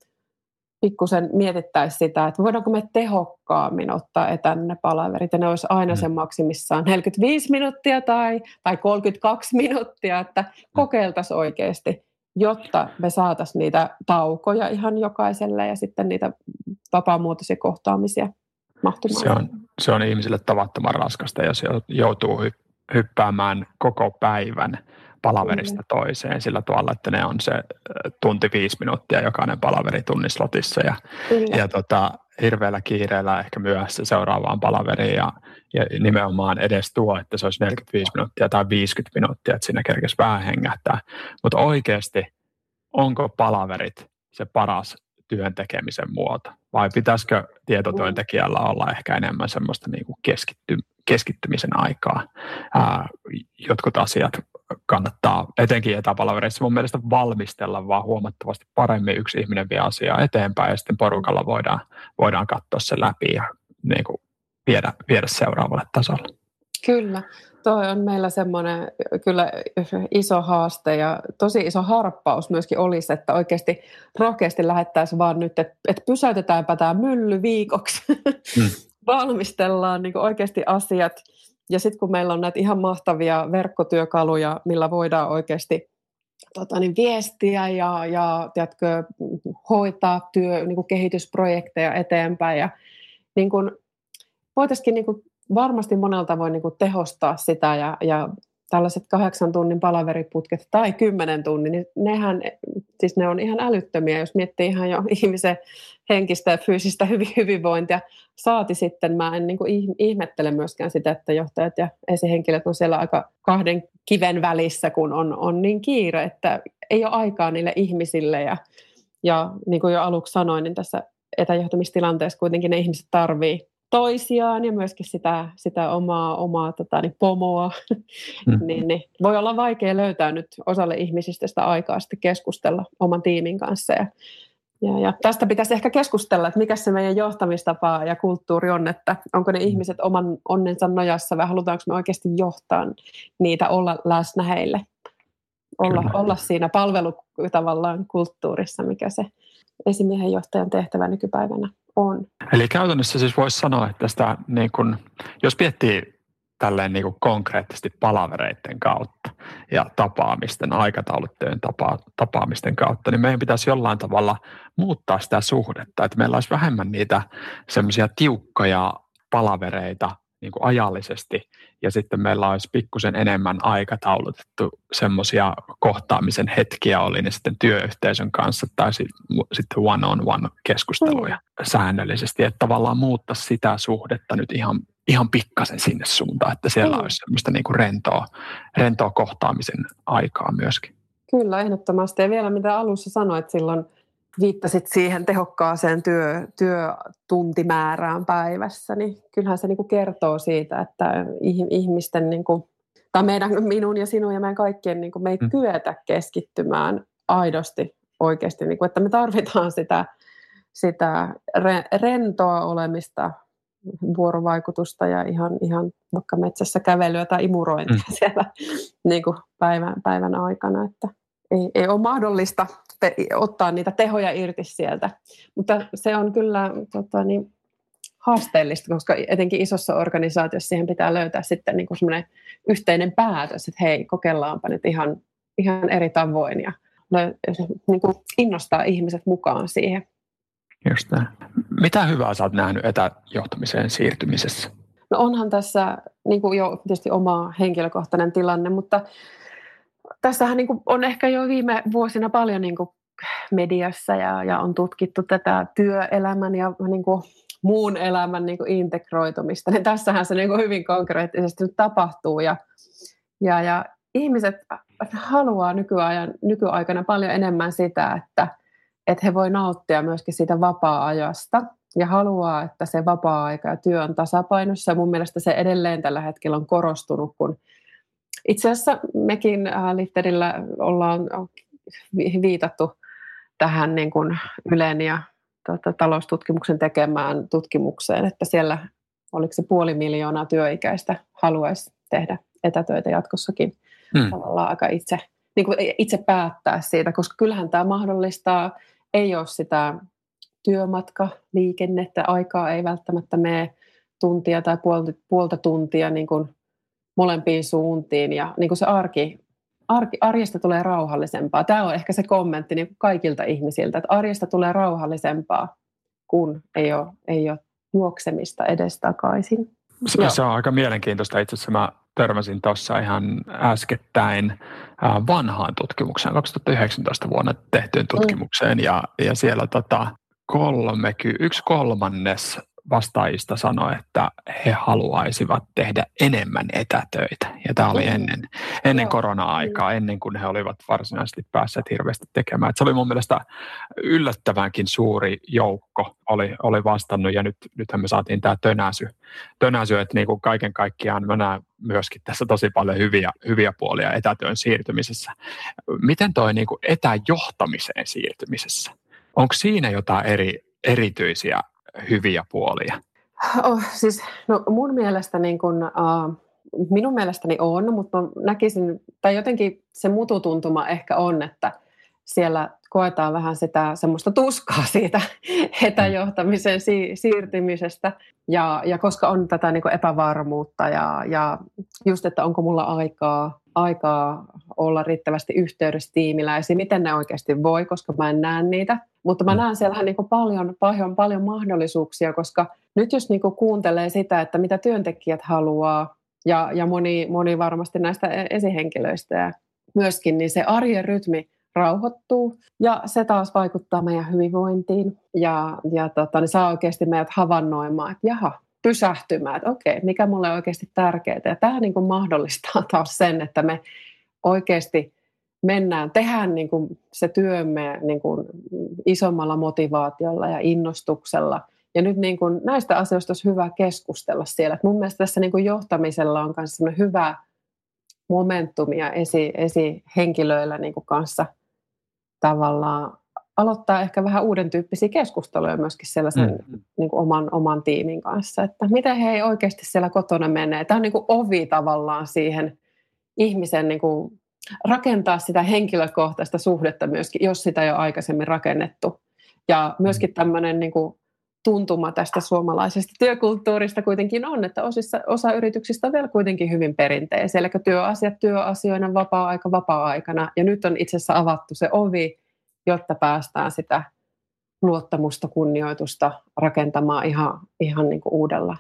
pikkusen mietittäisiin sitä, että voidaanko me tehokkaammin ottaa etänne palaverit, ja ne olisi aina sen maksimissaan 45 minuuttia tai, tai 32 minuuttia, että kokeiltaisiin oikeasti, jotta me saataisiin niitä taukoja ihan jokaiselle ja sitten niitä vapaamuotoisia kohtaamisia mahtumaan. Se on, se on ihmisille tavattoman raskasta, jos joutuu hyppäämään koko päivän palaverista toiseen sillä tavalla, että ne on se tunti viisi minuuttia jokainen palaveri tunnislotissa ja, ja tota, hirveällä kiireellä ehkä myöhässä seuraavaan palaveriin ja, ja nimenomaan edes tuo, että se olisi 45 minuuttia tai 50 minuuttia, että siinä kerkesi vähän hengähtää. Mutta oikeasti, onko palaverit se paras työn tekemisen muoto? Vai pitäisikö tietotyöntekijällä olla ehkä enemmän semmoista niin kuin keskitty, keskittymisen aikaa? Ää, jotkut asiat kannattaa etenkin etäpalavereissa mun mielestä valmistella vaan huomattavasti paremmin. Yksi ihminen vie asiaa eteenpäin ja sitten porukalla voidaan, voidaan katsoa se läpi ja niin kuin viedä, viedä seuraavalle tasolle. Kyllä, toi on meillä semmoinen kyllä iso haaste ja tosi iso harppaus myöskin olisi, että oikeasti rohkeasti lähettäisiin vaan nyt, että, että pysäytetäänpä tämä mylly viikoksi, hmm. valmistellaan niin oikeasti asiat ja sitten kun meillä on näitä ihan mahtavia verkkotyökaluja, millä voidaan oikeasti tota, niin viestiä ja, ja tiedätkö, hoitaa työ, niin kuin kehitysprojekteja eteenpäin. Ja, niin kuin, voitaisiin niin kuin, varmasti monella tavoin niin kuin, tehostaa sitä ja, ja tällaiset kahdeksan tunnin palaveriputket tai kymmenen tunnin, niin nehän, siis ne on ihan älyttömiä, jos miettii ihan jo ihmisen henkistä ja fyysistä hyvinvointia. Saati sitten, mä en niin kuin ihmettele myöskään sitä, että johtajat ja esihenkilöt on siellä aika kahden kiven välissä, kun on, on niin kiire, että ei ole aikaa niille ihmisille. Ja, ja niin kuin jo aluksi sanoin, niin tässä etäjohtamistilanteessa kuitenkin ne ihmiset tarvii toisiaan ja myöskin sitä, sitä omaa, omaa tota, niin pomoa, mm. niin, niin voi olla vaikea löytää nyt osalle ihmisistä sitä aikaa sitten keskustella oman tiimin kanssa. Ja, ja, ja tästä pitäisi ehkä keskustella, että mikä se meidän johtamistapa ja kulttuuri on, että onko ne mm. ihmiset oman onnensa nojassa vai halutaanko me oikeasti johtaa niitä olla läsnä heille, olla, olla siinä palvelu tavallaan kulttuurissa, mikä se esimiehen johtajan tehtävä nykypäivänä on. Eli käytännössä siis voisi sanoa, että sitä, niin kun, jos miettii tälleen niin konkreettisesti palavereiden kautta ja tapaamisten, aikataulutteen tapa, tapaamisten kautta, niin meidän pitäisi jollain tavalla muuttaa sitä suhdetta, että meillä olisi vähemmän niitä semmoisia tiukkoja palavereita niin kuin ajallisesti ja sitten meillä olisi pikkusen enemmän aikataulutettu semmoisia kohtaamisen hetkiä, oli ne sitten työyhteisön kanssa tai sitten one-on-one keskusteluja mm. säännöllisesti, että tavallaan muuttaa sitä suhdetta nyt ihan, ihan pikkasen sinne suuntaan, että siellä mm. olisi semmoista niin kuin rentoa, rentoa kohtaamisen aikaa myöskin. Kyllä, ehdottomasti. Ja vielä mitä alussa sanoit silloin, viittasit siihen tehokkaaseen työ, työtuntimäärään päivässä, niin kyllähän se niin kuin kertoo siitä, että ihmisten, niin kuin, tai meidän, minun ja sinun ja meidän kaikkien, niin kuin me ei mm. kyetä keskittymään aidosti oikeasti, niin kuin, että me tarvitaan sitä, sitä re, rentoa olemista, vuorovaikutusta ja ihan, ihan vaikka metsässä kävelyä tai imurointia mm. siellä niin kuin päivän, päivän aikana, että ei, ei ole mahdollista ottaa niitä tehoja irti sieltä. Mutta se on kyllä tota, niin, haasteellista, koska etenkin isossa organisaatiossa siihen pitää löytää sitten niin kuin yhteinen päätös, että hei, kokeillaanpa nyt ihan, ihan eri tavoin ja niin kuin innostaa ihmiset mukaan siihen. Just näin. Mitä hyvää sä oot nähnyt etäjohtamiseen siirtymisessä? No onhan tässä niin kuin jo tietysti oma henkilökohtainen tilanne, mutta tässähän niin kuin on ehkä jo viime vuosina paljon niin kuin mediassa ja, ja on tutkittu tätä työelämän ja niin kuin muun elämän niin kuin integroitumista, niin tässähän se niin kuin hyvin konkreettisesti nyt tapahtuu ja, ja, ja ihmiset haluaa nykyajan, nykyaikana paljon enemmän sitä, että, että he voi nauttia myöskin siitä vapaa-ajasta ja haluaa, että se vapaa-aika ja työ on tasapainossa. Mun mielestä se edelleen tällä hetkellä on korostunut, kun itse asiassa mekin äh, Litterillä ollaan viitattu tähän niin kuin Ylen ja tota, taloustutkimuksen tekemään tutkimukseen, että siellä oliko se puoli miljoonaa työikäistä haluaisi tehdä etätöitä jatkossakin hmm. tavallaan aika itse, niin kuin itse päättää siitä, koska kyllähän tämä mahdollistaa, ei ole sitä työmatka, liikennettä, aikaa ei välttämättä mene tuntia tai puolta, puolta tuntia niin kuin molempiin suuntiin ja niin kuin se arki, arki, arjesta tulee rauhallisempaa. Tämä on ehkä se kommentti niin kaikilta ihmisiltä, että arjesta tulee rauhallisempaa, kun ei ole, ei ole juoksemista edestakaisin. Se, se on aika mielenkiintoista. Itse asiassa mä törmäsin tuossa ihan äskettäin vanhaan tutkimukseen, 2019 vuonna tehtyyn mm. tutkimukseen, mm. ja, ja siellä tota, kolme, yksi kolmannes vastaajista sanoi, että he haluaisivat tehdä enemmän etätöitä. Ja tämä oli mm. ennen, ennen korona-aikaa, ennen kuin he olivat varsinaisesti päässeet hirveästi tekemään. Et se oli mun mielestä yllättävänkin suuri joukko oli, oli vastannut ja nyt, nythän me saatiin tämä tönäsy, tönäsy että niin kuin kaiken kaikkiaan mä näen myöskin tässä tosi paljon hyviä, hyviä puolia etätyön siirtymisessä. Miten toi niin kuin etäjohtamiseen siirtymisessä? Onko siinä jotain eri, erityisiä hyviä puolia? Oh, siis, no mun mielestä niin kun, uh, minun mielestäni on, mutta näkisin, tai jotenkin se mututuntuma ehkä on, että siellä koetaan vähän sitä semmoista tuskaa siitä etäjohtamisen si- siirtymisestä. Ja, ja koska on tätä niin epävarmuutta ja, ja just, että onko mulla aikaa, aikaa olla riittävästi yhteydessä tiimiläisiin, miten ne oikeasti voi, koska mä en näe niitä. Mutta mä mm. näen siellä niin paljon, paljon, paljon mahdollisuuksia, koska nyt jos niin kuuntelee sitä, että mitä työntekijät haluaa, ja, ja moni, moni varmasti näistä e-, esihenkilöistä ja myöskin, niin se arjen rytmi rauhoittuu ja se taas vaikuttaa meidän hyvinvointiin ja, ja tota, niin saa oikeasti meidät havainnoimaan, että jaha, pysähtymään, että okei, mikä mulle on oikeasti tärkeää. Ja tämä niin kuin mahdollistaa taas sen, että me oikeasti mennään, tehdään niin kuin se työmme niin kuin isommalla motivaatiolla ja innostuksella. Ja nyt niin kuin näistä asioista olisi hyvä keskustella siellä. Et mun mielestä tässä niin kuin johtamisella on myös hyvä momentumia esi, esihenkilöillä niin kuin kanssa tavallaan aloittaa ehkä vähän uuden tyyppisiä keskusteluja myöskin sellaisen mm. niin kuin oman, oman tiimin kanssa, että miten he oikeasti siellä kotona menee. Tämä on niin kuin ovi tavallaan siihen ihmisen niin kuin rakentaa sitä henkilökohtaista suhdetta myöskin, jos sitä ei ole aikaisemmin rakennettu. Ja myöskin tämmöinen niin kuin tuntuma tästä suomalaisesta työkulttuurista kuitenkin on, että osissa, osa yrityksistä on vielä kuitenkin hyvin perinteisiä, eli työasiat työasioina, vapaa-aika vapaa-aikana, ja nyt on itse asiassa avattu se ovi, jotta päästään sitä luottamusta, kunnioitusta rakentamaan ihan, ihan niin kuin uudella,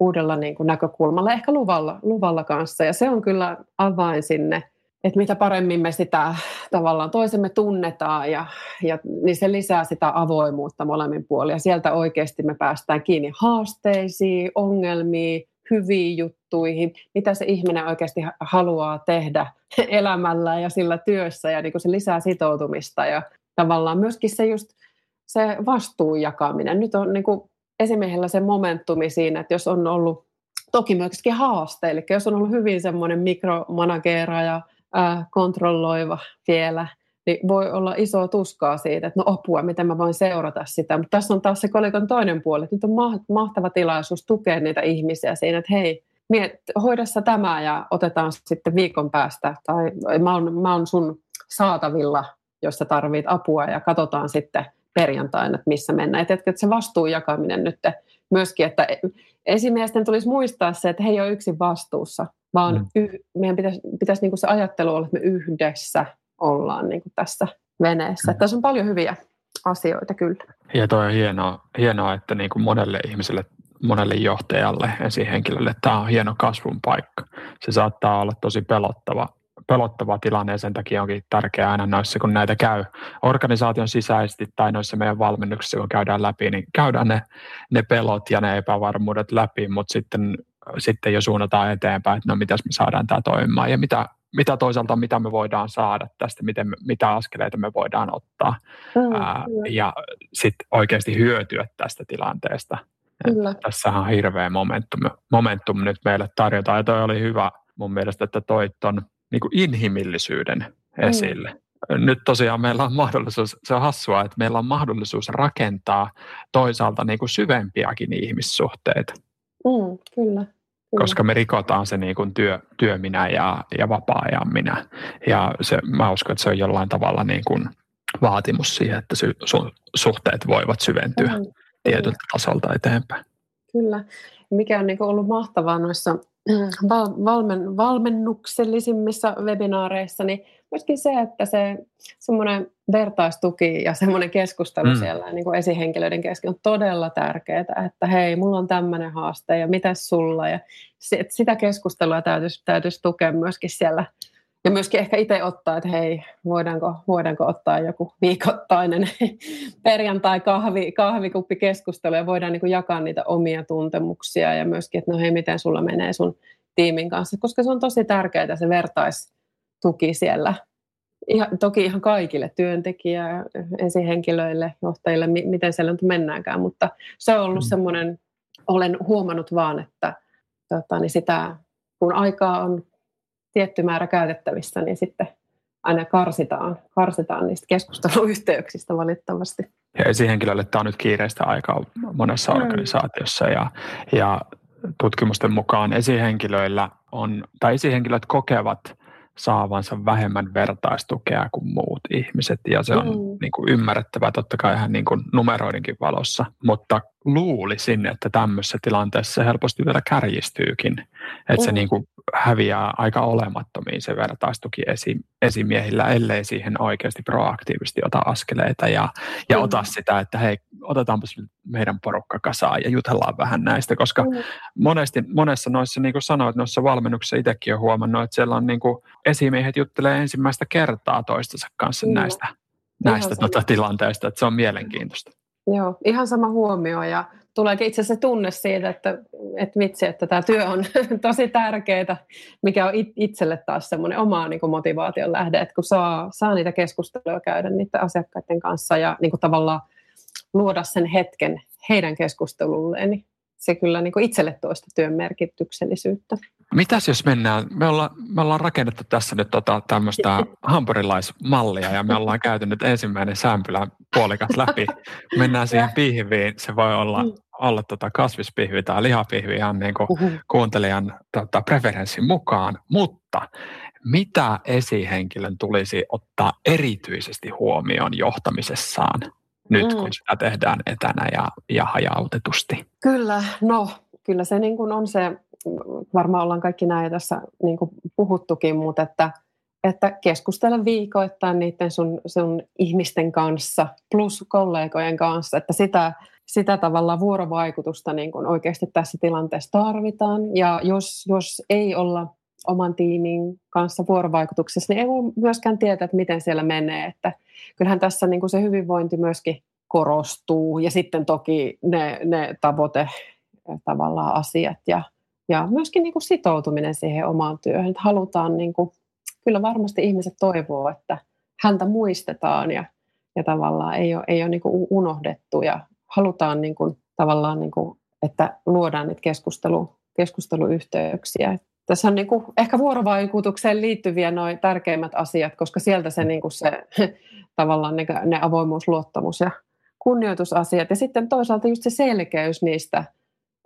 uudella niin kuin näkökulmalla, ehkä luvalla, luvalla kanssa, ja se on kyllä avain sinne että mitä paremmin me sitä tavallaan toisemme tunnetaan, ja, ja, niin se lisää sitä avoimuutta molemmin puolin. Ja sieltä oikeasti me päästään kiinni haasteisiin, ongelmiin, hyviin juttuihin, mitä se ihminen oikeasti haluaa tehdä elämällä ja sillä työssä, ja niin kuin se lisää sitoutumista. Ja tavallaan myöskin se just se vastuun jakaminen. Nyt on niin kuin esimiehellä se momentumi siinä, että jos on ollut toki myöskin haaste, eli jos on ollut hyvin semmoinen mikromanageera ja äh, kontrolloiva vielä, niin voi olla iso tuskaa siitä, että no apua, miten mä voin seurata sitä. Mutta tässä on taas se kolikon toinen puoli, että nyt on mahtava tilaisuus tukea niitä ihmisiä siinä, että hei, miet, hoidassa tämä ja otetaan sitten viikon päästä, tai mä oon, mä oon sun saatavilla, jos sä tarvit apua ja katsotaan sitten perjantaina, että missä mennään. Et, että se vastuun jakaminen nyt myöskin, että esimiesten tulisi muistaa se, että he ei ole yksin vastuussa, vaan mm. yh, meidän pitäisi, pitäisi niin kuin se ajattelu olla, että me yhdessä ollaan niin kuin tässä veneessä. Mm. Tässä on paljon hyviä asioita kyllä. Ja toi on hienoa, hienoa että niin kuin monelle ihmiselle, monelle johtajalle, esihenkilölle tämä on hieno kasvun paikka. Se saattaa olla tosi pelottava, pelottava tilanne ja sen takia onkin tärkeää aina noissa, kun näitä käy organisaation sisäisesti tai noissa meidän valmennuksissa, kun käydään läpi, niin käydään ne, ne pelot ja ne epävarmuudet läpi, mutta sitten, sitten jo suunnataan eteenpäin, että no mitäs me saadaan tämä toimimaan ja mitä, mitä toisaalta, mitä me voidaan saada tästä, miten, mitä askeleita me voidaan ottaa mm, ää, ja sitten oikeasti hyötyä tästä tilanteesta. Kyllä. Tässähän on hirveä momentum, momentum nyt meille tarjotaan ja toi oli hyvä mun mielestä, että toi ton niin kuin inhimillisyyden mm. esille. Mm. Nyt tosiaan meillä on mahdollisuus, se on hassua, että meillä on mahdollisuus rakentaa toisaalta niin kuin syvempiäkin ihmissuhteita. Mm, kyllä. Koska me rikotaan se niin kuin työ, työminä ja, ja vapaa-ajan minä. Ja se, mä uskon, että se on jollain tavalla niin kuin vaatimus siihen, että sy, su, suhteet voivat syventyä mm, tietyltä tasolta eteenpäin. Kyllä. Mikä on niin kuin ollut mahtavaa noissa valmen, valmennuksellisimmissa webinaareissa, niin myöskin se, että se semmoinen vertaistuki ja semmoinen keskustelu mm. siellä niin kuin esihenkilöiden kesken on todella tärkeää, että hei, mulla on tämmöinen haaste ja mitä sulla ja sitä keskustelua täytyisi, täytyisi tukea myöskin siellä ja myöskin ehkä itse ottaa, että hei, voidaanko, voidaanko ottaa joku viikoittainen perjantai-kahvi, kahvikuppi keskustelu ja voidaan niin jakaa niitä omia tuntemuksia ja myöskin, että no hei, miten sulla menee sun tiimin kanssa, koska se on tosi tärkeää se vertaistuki siellä. Ihan, toki ihan kaikille, työntekijä, esihenkilöille, johtajille, miten siellä nyt mennäänkään, mutta se on ollut mm. semmoinen, olen huomannut vaan, että tota, niin sitä, kun aikaa on tietty määrä käytettävissä, niin sitten aina karsitaan, karsitaan niistä keskusteluyhteyksistä valitettavasti. Ja esihenkilölle tämä on nyt kiireistä aikaa monessa mm. organisaatiossa ja, ja tutkimusten mukaan esihenkilöillä on, tai esihenkilöt kokevat saavansa vähemmän vertaistukea kuin muut ihmiset ja se on mm. niin kuin ymmärrettävää totta kai ihan niin kuin numeroidenkin valossa, mutta luulisin, että tämmöisessä tilanteessa se helposti vielä kärjistyykin, että mm. se niin kuin häviää aika olemattomiin se vertaistuki esi, esimiehillä, ellei siihen oikeasti proaktiivisesti ota askeleita ja, ja mm. ota sitä, että hei, otetaanpas meidän porukka kasaan ja jutellaan vähän näistä, koska mm. monesti, monessa noissa, niin kuin sanoit, noissa valmennuksissa itsekin on huomannut, että siellä on niin kuin esimiehet juttelee ensimmäistä kertaa toistensa kanssa mm. näistä, näistä tota, tilanteista, että se on mielenkiintoista. Joo, ihan sama huomio ja tuleekin itse asiassa tunne siitä, että, että vitsi, että tämä työ on tosi tärkeää, mikä on itselle taas semmoinen oma niin kuin motivaation lähde, että kun saa, saa niitä keskusteluja käydä niiden asiakkaiden kanssa ja niin kuin tavallaan luoda sen hetken heidän keskustelulleen, niin se kyllä niin kuin itselle toista työn merkityksellisyyttä. Mitäs jos mennään, me ollaan, me ollaan rakennettu tässä nyt tota, tämmöistä hampurilaismallia ja me ollaan käyty nyt ensimmäinen sämpylä puolikas läpi. Mennään siihen pihviin, se voi olla, mm. olla tota kasvispihvi tai lihapihvi ihan niin kuin uhuh. kuuntelijan tota, preferenssin mukaan, mutta mitä esihenkilön tulisi ottaa erityisesti huomioon johtamisessaan? nyt, mm. kun sitä tehdään etänä ja, ja hajautetusti? Kyllä, no kyllä se niin kuin on se, varmaan ollaan kaikki näin tässä niin kuin puhuttukin, mutta että, että keskustella viikoittain niiden sun, sun ihmisten kanssa plus kollegojen kanssa, että sitä, sitä tavalla vuorovaikutusta niin kuin oikeasti tässä tilanteessa tarvitaan. Ja jos, jos ei olla oman tiimin kanssa vuorovaikutuksessa, niin ei voi myöskään tietää, että miten siellä menee. Että kyllähän tässä niin kuin se hyvinvointi myöskin korostuu ja sitten toki ne, ne tavoite tavallaan asiat ja, ja myöskin niin kuin sitoutuminen siihen omaan työhön. Että halutaan, niin kuin, kyllä varmasti ihmiset toivoo, että häntä muistetaan ja, ja tavallaan ei ole, ei ole niin kuin unohdettu ja halutaan niin kuin, tavallaan, niin kuin, että luodaan niitä keskustelu, keskusteluyhteyksiä. Tässä on niin kuin ehkä vuorovaikutukseen liittyviä noin tärkeimmät asiat, koska sieltä se, niin kuin se tavallaan ne, ne avoimuus, luottamus ja kunnioitusasiat. Ja sitten toisaalta just se selkeys niistä,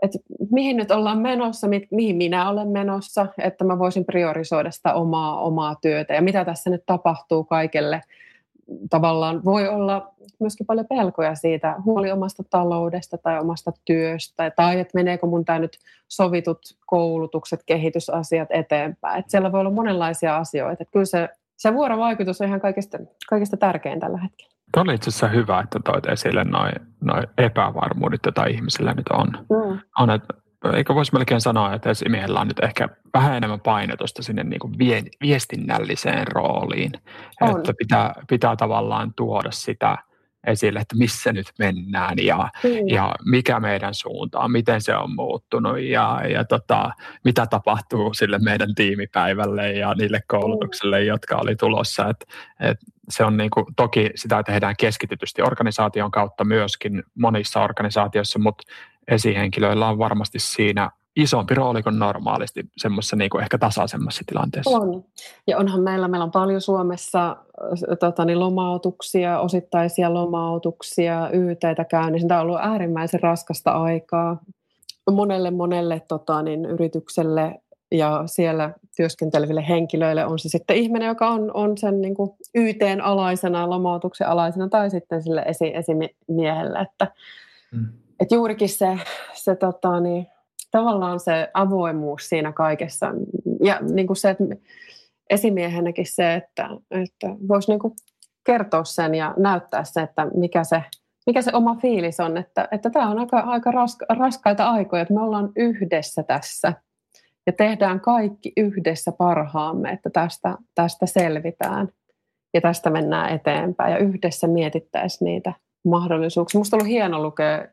että mihin nyt ollaan menossa, mi- mihin minä olen menossa, että mä voisin priorisoida sitä omaa, omaa työtä ja mitä tässä nyt tapahtuu kaikelle tavallaan voi olla myöskin paljon pelkoja siitä, huoli omasta taloudesta tai omasta työstä, tai että meneekö mun tämä nyt sovitut koulutukset, kehitysasiat eteenpäin. Että siellä voi olla monenlaisia asioita. Että kyllä se, se vuorovaikutus on ihan kaikista, kaikista tärkein tällä hetkellä. Tuo oli itse asiassa hyvä, että toit esille noin noi epävarmuudet, joita ihmisillä nyt on. Mm. on että eikö voisi melkein sanoa, että esimiehellä on nyt ehkä vähän enemmän painotusta sinne niin kuin viestinnälliseen rooliin. On. Että pitää, pitää tavallaan tuoda sitä esille, että missä nyt mennään ja, mm. ja mikä meidän suunta on, miten se on muuttunut ja, ja tota, mitä tapahtuu sille meidän tiimipäivälle ja niille koulutukselle, mm. jotka oli tulossa. Et, et se on niin kuin, toki sitä tehdään keskitytysti organisaation kautta myöskin monissa organisaatioissa, mutta esihenkilöillä on varmasti siinä isompi rooli kuin normaalisti semmoisessa niin kuin ehkä tasaisemmassa tilanteessa. On. Ja onhan meillä, meillä on paljon Suomessa tota, niin lomautuksia, osittaisia lomautuksia, YTtä käynnissä. Tämä on ollut äärimmäisen raskasta aikaa monelle monelle tota, niin, yritykselle ja siellä työskenteleville henkilöille on se sitten ihminen, joka on, on sen niin kuin YTn alaisena, lomautuksen alaisena tai sitten sille esi, esimiehelle. Että, mm. et juurikin se, se tota, niin, tavallaan se avoimuus siinä kaikessa. Ja niin kuin se, että esimiehenäkin se, että, että voisi niin kuin kertoa sen ja näyttää se, että mikä se, mikä se oma fiilis on, että, että tämä on aika, aika raska, raskaita aikoja, että me ollaan yhdessä tässä. Ja tehdään kaikki yhdessä parhaamme, että tästä, tästä selvitään. Ja tästä mennään eteenpäin ja yhdessä mietittäisiin niitä mahdollisuuksia. Minusta on ollut hieno lukea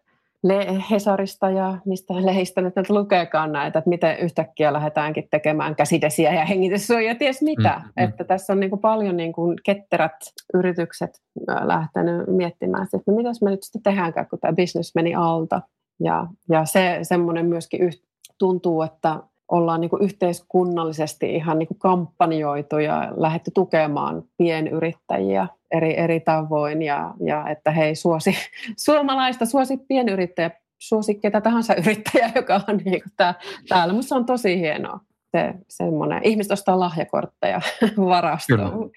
Hesarista ja mistä lehistä nyt lukeekaan näitä, että miten yhtäkkiä lähdetäänkin tekemään käsidesiä ja hengityssuojia, ties mitä. Mm, mm. Että tässä on niin kuin paljon niin kuin ketterät yritykset lähtenyt miettimään, että no mitäs me nyt sitten tehdäänkään, kun tämä bisnes meni alta. Ja, ja se semmoinen myöskin yht, tuntuu, että ollaan niin kuin yhteiskunnallisesti ihan niin kuin kampanjoitu ja lähdetty tukemaan pienyrittäjiä eri, eri tavoin ja, ja että hei suosi suomalaista, suosi pienyrittäjä, suosi ketä tahansa yrittäjä, joka on niin kuin tää, täällä. Mutta se on tosi hienoa. Se, semmoinen. Ihmiset ostaa lahjakortteja varastoon.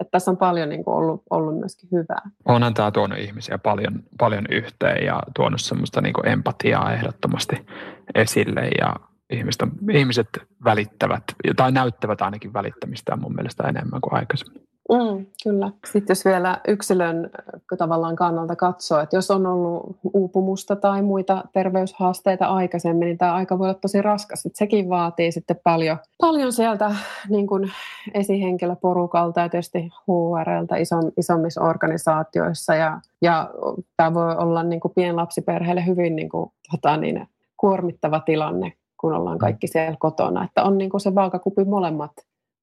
Että tässä on paljon niin kuin ollut, ollut myöskin hyvää. Onhan tämä tuonut ihmisiä paljon, paljon yhteen ja tuonut semmoista niin kuin empatiaa ehdottomasti esille ja ihmistä, ihmiset välittävät, tai näyttävät ainakin välittämistä mun mielestä enemmän kuin aikaisemmin. Mm, kyllä. Sitten jos vielä yksilön tavallaan kannalta katsoo, että jos on ollut uupumusta tai muita terveyshaasteita aikaisemmin, niin tämä aika voi olla tosi raskas. Että sekin vaatii sitten paljon, paljon sieltä niin kuin esihenkilöporukalta ja tietysti HRltä isom, isommissa organisaatioissa. Ja, ja tämä voi olla niin kuin pienlapsiperheille hyvin niin kuin, tota niin, kuormittava tilanne, kun ollaan kaikki siellä kotona. Että on niin kuin se vaakakupin molemmat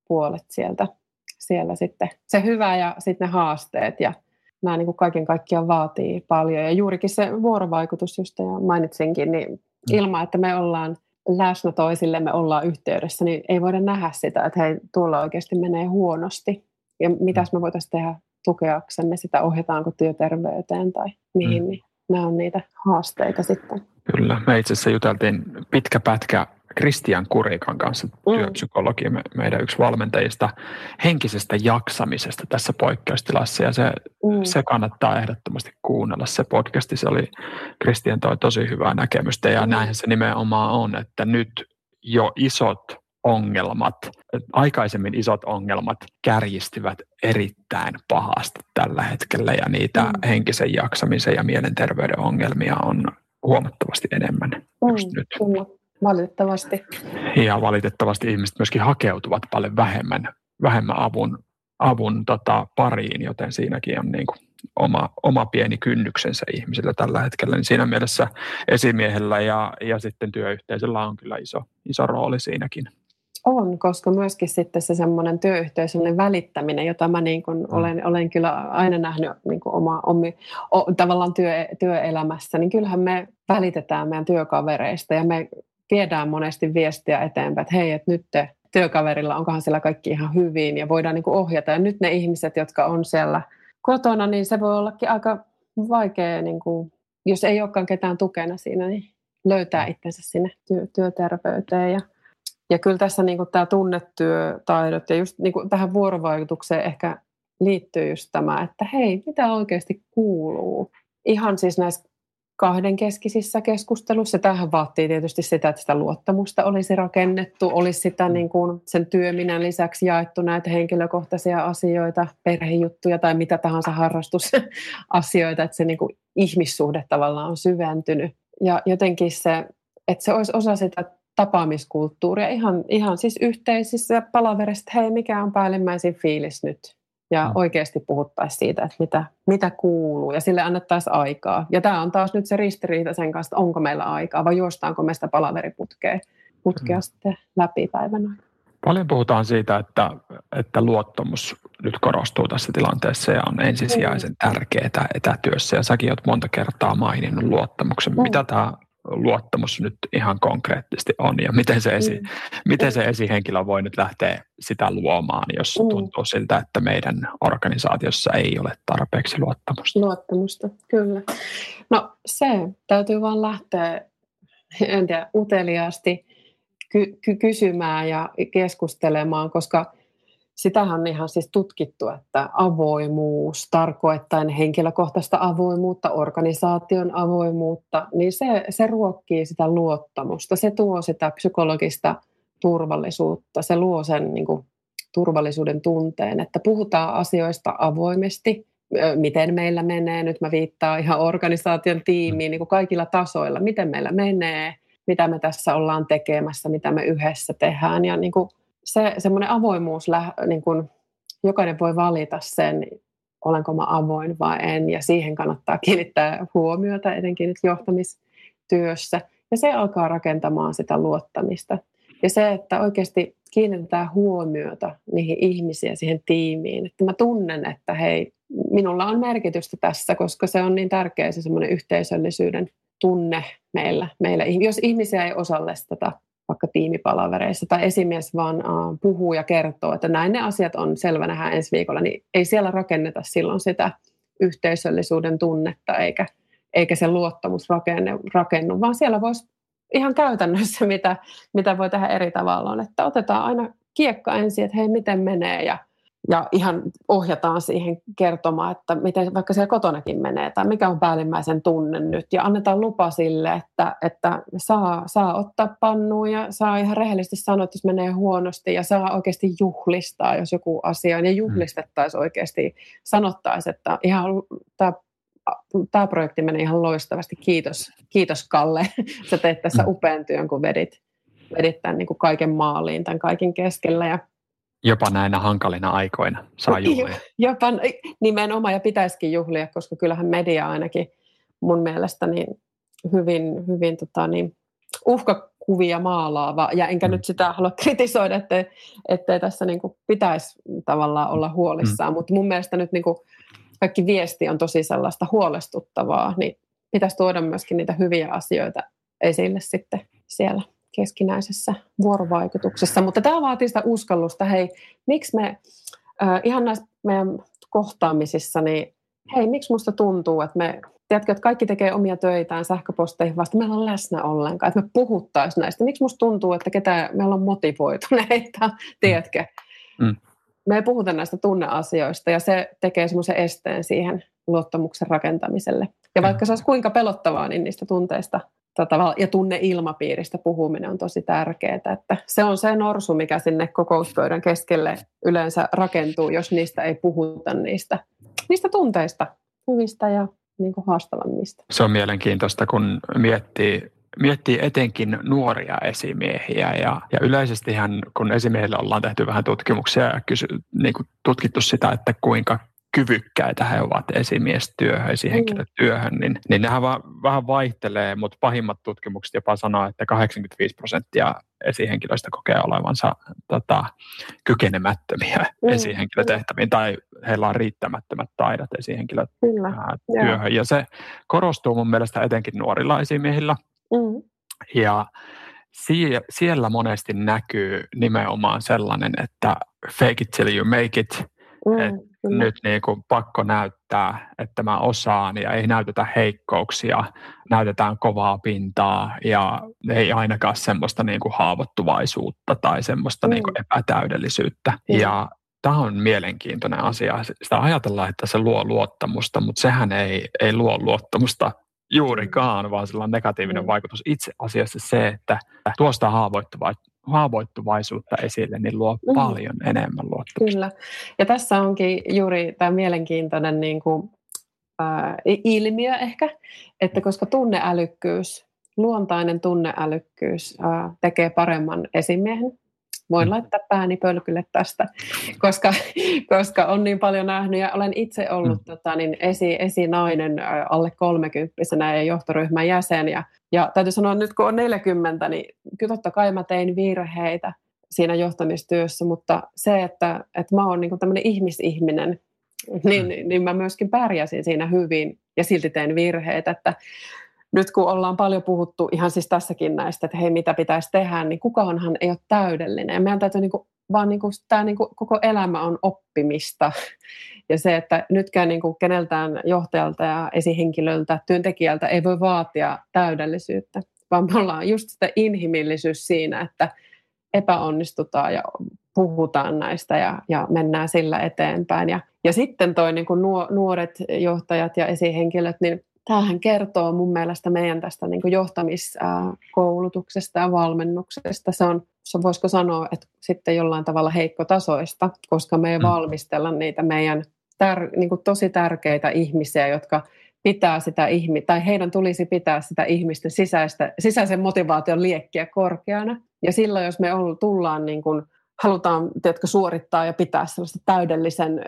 puolet sieltä siellä sitten se hyvä ja sitten ne haasteet ja nämä niin kuin kaiken kaikkiaan vaatii paljon. Ja juurikin se vuorovaikutus, just ja mainitsinkin, niin mm. ilman, että me ollaan läsnä toisille, me ollaan yhteydessä, niin ei voida nähdä sitä, että hei, tuolla oikeasti menee huonosti. Ja mitäs me voitaisiin tehdä tukeaksemme sitä, ohjataanko työterveyteen tai mihin, mm. niin nämä on niitä haasteita sitten. Kyllä, me itse asiassa juteltiin pitkä pätkä Kristian Kurikan kanssa, mm. työpsykologi, meidän yksi valmentajista, henkisestä jaksamisesta tässä poikkeustilassa. Ja se, mm. se kannattaa ehdottomasti kuunnella se podcasti. Se oli, Kristian toi tosi hyvää näkemystä ja mm. näinhän se nimenomaan on, että nyt jo isot ongelmat, aikaisemmin isot ongelmat kärjistivät erittäin pahasti tällä hetkellä ja niitä mm. henkisen jaksamisen ja mielenterveyden ongelmia on huomattavasti enemmän mm, just nyt. Kyllä. Valitettavasti. Ja valitettavasti ihmiset myöskin hakeutuvat paljon vähemmän, vähemmän avun, avun tota, pariin, joten siinäkin on niin kuin oma, oma pieni kynnyksensä ihmisillä tällä hetkellä. Niin siinä mielessä esimiehellä ja, ja sitten työyhteisöllä on kyllä iso, iso rooli siinäkin. On, koska myöskin sitten se semmoinen työyhteisöllinen välittäminen, jota mä niin kuin mm. olen, olen kyllä aina nähnyt niin kuin oma, omi, o, tavallaan työ, työelämässä, niin kyllähän me välitetään meidän työkavereista ja me viedään monesti viestiä eteenpäin, että hei, että nyt te työkaverilla onkohan siellä kaikki ihan hyvin ja voidaan niin kuin ohjata. Ja nyt ne ihmiset, jotka on siellä kotona, niin se voi ollakin aika vaikea, niin kuin, jos ei olekaan ketään tukena siinä, niin löytää itsensä sinne työ, työterveyteen. Ja, ja kyllä tässä niin kuin tämä tunnetyötaidot ja just niin kuin tähän vuorovaikutukseen ehkä liittyy just tämä, että hei, mitä oikeasti kuuluu? Ihan siis näissä kahdenkeskisissä keskustelussa. Tähän vaatii tietysti sitä, että sitä luottamusta olisi rakennettu, olisi sitä mm. niin kuin sen työminän lisäksi jaettu näitä henkilökohtaisia asioita, perhejuttuja tai mitä tahansa harrastusasioita, että se niin kuin ihmissuhde tavallaan on syventynyt. Ja jotenkin se, että se olisi osa sitä tapaamiskulttuuria, ihan, ihan siis yhteisissä palaverissa, että hei, mikä on päällimmäisin fiilis nyt? ja mm. oikeasti puhuttaisiin siitä, että mitä, mitä kuuluu ja sille annettaisiin aikaa. Ja tämä on taas nyt se ristiriita sen kanssa, että onko meillä aikaa vai juostaanko me sitä palaveriputkea putkea mm. sitten läpi päivän Paljon puhutaan siitä, että, että luottamus nyt korostuu tässä tilanteessa ja on ensisijaisen mm. tärkeää etätyössä. Ja säkin olet monta kertaa maininnut luottamuksen. Mm. Mitä tämä luottamus nyt ihan konkreettisesti on ja miten se, esi, mm. miten se esihenkilö voi nyt lähteä sitä luomaan, jos mm. tuntuu siltä, että meidän organisaatiossa ei ole tarpeeksi luottamusta. Luottamusta, kyllä. No se täytyy vaan lähteä, en tiedä, uteliaasti ky- ky- kysymään ja keskustelemaan, koska sitähän on ihan siis tutkittu, että avoimuus, tarkoittain henkilökohtaista avoimuutta, organisaation avoimuutta, niin se, se ruokkii sitä luottamusta, se tuo sitä psykologista turvallisuutta, se luo sen niin kuin, turvallisuuden tunteen, että puhutaan asioista avoimesti, miten meillä menee, nyt mä viittaan ihan organisaation tiimiin niin kuin kaikilla tasoilla, miten meillä menee, mitä me tässä ollaan tekemässä, mitä me yhdessä tehdään? Ja niin kuin, se semmoinen avoimuus, niin kun jokainen voi valita sen, olenko mä avoin vai en, ja siihen kannattaa kiinnittää huomiota etenkin nyt johtamistyössä. Ja se alkaa rakentamaan sitä luottamista. Ja se, että oikeasti kiinnitetään huomiota niihin ihmisiin, siihen tiimiin, että mä tunnen, että hei, minulla on merkitystä tässä, koska se on niin tärkeä se semmoinen yhteisöllisyyden tunne meillä. meillä. Jos ihmisiä ei osallisteta vaikka tiimipalavereissa. Tai esimies vaan uh, puhuu ja kertoo, että näin ne asiat on selvä nähdä ensi viikolla, niin ei siellä rakenneta silloin sitä yhteisöllisyyden tunnetta eikä, eikä se luottamus rakennu, rakennu, vaan siellä voisi ihan käytännössä, mitä, mitä voi tehdä eri tavalla, on, että otetaan aina kiekka ensin, että hei, miten menee ja ja ihan ohjataan siihen kertomaan, että miten vaikka siellä kotonakin menee tai mikä on päällimmäisen tunne nyt ja annetaan lupa sille, että, että saa, saa ottaa pannuun ja saa ihan rehellisesti sanoa, että jos menee huonosti ja saa oikeasti juhlistaa, jos joku asia on ja juhlistettaisiin oikeasti, sanottaisiin, että ihan tämä tämä projekti meni ihan loistavasti. Kiitos, kiitos Kalle. Sä teet tässä mm. upean työn, kun vedit, vedit tämän niin kuin kaiken maaliin, tämän kaiken keskellä. Ja Jopa näinä hankalina aikoina saa juhlia. Jopa nimenomaan ja pitäisikin juhlia, koska kyllähän media ainakin mun mielestä niin hyvin, hyvin tota niin, uhkakuvia maalaava. Ja enkä mm. nyt sitä halua kritisoida, ettei, ettei tässä niin kuin pitäisi tavallaan olla huolissaan. Mm. Mutta mun mielestä nyt niin kuin kaikki viesti on tosi sellaista huolestuttavaa, niin pitäisi tuoda myöskin niitä hyviä asioita esille sitten siellä keskinäisessä vuorovaikutuksessa. Mutta tämä vaatii sitä uskallusta. Hei, miksi me äh, ihan näissä meidän kohtaamisissa, niin hei, miksi musta tuntuu, että me, tiedätkö, että kaikki tekee omia töitään sähköposteihin vasta, meillä on läsnä ollenkaan, että me puhuttaisiin näistä. Miksi musta tuntuu, että ketä, meillä on motivoituneita, tiedätkö? Mm. Me ei puhuta näistä tunneasioista ja se tekee semmoisen esteen siihen luottamuksen rakentamiselle. Ja vaikka se olisi kuinka pelottavaa, niin niistä tunteista tota, ja tunneilmapiiristä puhuminen on tosi tärkeää. Että se on se norsu, mikä sinne kokouspöydän keskelle yleensä rakentuu, jos niistä ei puhuta niistä, niistä tunteista, hyvistä ja niin kuin haastavammista. Se on mielenkiintoista, kun miettii miettii etenkin nuoria esimiehiä ja, ja yleisestihän kun esimiehillä ollaan tehty vähän tutkimuksia ja kysy, niin kuin tutkittu sitä, että kuinka kyvykkäitä he ovat esimiestyöhön, esihenkilötyöhön, niin, niin nehän va, vähän vaihtelee, mutta pahimmat tutkimukset jopa sanoo, että 85 prosenttia esihenkilöistä kokee olevansa tota, kykenemättömiä mm. esihenkilötehtäviin tai heillä on riittämättömät taidot esihenkilötyöhön. Ja se korostuu mun mielestä etenkin nuorilla esimiehillä. Mm. Ja sie, siellä monesti näkyy nimenomaan sellainen, että fake it till you make it, mm. että Kyllä. nyt niin kuin pakko näyttää, että mä osaan ja ei näytetä heikkouksia, näytetään kovaa pintaa ja ei ainakaan semmoista niin kuin haavoittuvaisuutta tai semmoista mm. niin kuin epätäydellisyyttä. Mm. Ja tämä on mielenkiintoinen asia. Sitä ajatellaan, että se luo luottamusta, mutta sehän ei, ei luo luottamusta juurikaan, vaan sillä on negatiivinen mm. vaikutus. Itse asiassa se, että tuosta haavoittuva, haavoittuvaisuutta esille, niin luo mm. paljon enemmän luottamusta. Kyllä. Ja tässä onkin juuri tämä mielenkiintoinen niin kuin, äh, ilmiö ehkä, että koska tunneälykkyys, luontainen tunneälykkyys äh, tekee paremman esimiehen, voin mm. laittaa pääni pölkylle tästä, koska, koska on niin paljon nähnyt ja olen itse ollut mm. tota, niin esi, esinainen alle kolmekymppisenä ja johtoryhmän jäsen ja, ja täytyy sanoa, että nyt kun on 40, niin kyllä totta kai mä tein virheitä siinä johtamistyössä, mutta se, että, että mä oon niin tämmöinen ihmisihminen, niin, mm. niin mä myöskin pärjäsin siinä hyvin ja silti tein virheitä, että nyt kun ollaan paljon puhuttu ihan siis tässäkin näistä, että hei mitä pitäisi tehdä, niin kukaanhan ei ole täydellinen. Meidän täytyy niin kuin, vaan niin kuin, tämä niin kuin, koko elämä on oppimista. Ja se, että nytkään niin kuin keneltään johtajalta ja esihenkilöltä, työntekijältä ei voi vaatia täydellisyyttä, vaan me ollaan just sitä inhimillisyys siinä, että epäonnistutaan ja puhutaan näistä ja, ja mennään sillä eteenpäin. Ja, ja sitten toi niin kuin nuoret johtajat ja esihenkilöt, niin tämähän kertoo mun mielestä meidän tästä niin kuin johtamiskoulutuksesta ja valmennuksesta. Se on, se voisiko sanoa, että sitten jollain tavalla heikkotasoista, koska me ei mm. valmistella niitä meidän tär, niin kuin tosi tärkeitä ihmisiä, jotka pitää sitä ihmi, tai heidän tulisi pitää sitä ihmisten sisäistä, sisäisen motivaation liekkiä korkeana. Ja silloin, jos me tullaan niin kuin, halutaan tiedätkö, suorittaa ja pitää sellaista täydellisen ö,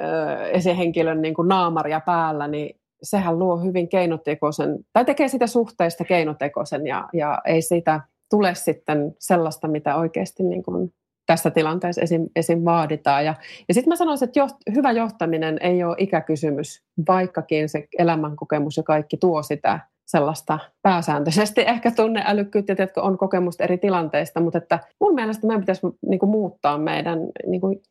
esihenkilön niin kuin naamaria päällä, niin sehän luo hyvin keinotekoisen, tai tekee sitä suhteesta keinotekoisen, ja, ja ei siitä tule sitten sellaista, mitä oikeasti niin kuin tässä tilanteessa esim, esim vaaditaan. Ja, ja sitten mä sanoisin, että joht, hyvä johtaminen ei ole ikäkysymys, vaikkakin se elämänkokemus ja kaikki tuo sitä sellaista pääsääntöisesti ehkä tunneälykkyyttä, jotka on kokemusta eri tilanteista, mutta että mun mielestä meidän pitäisi niin kuin, muuttaa meidän niin kuin,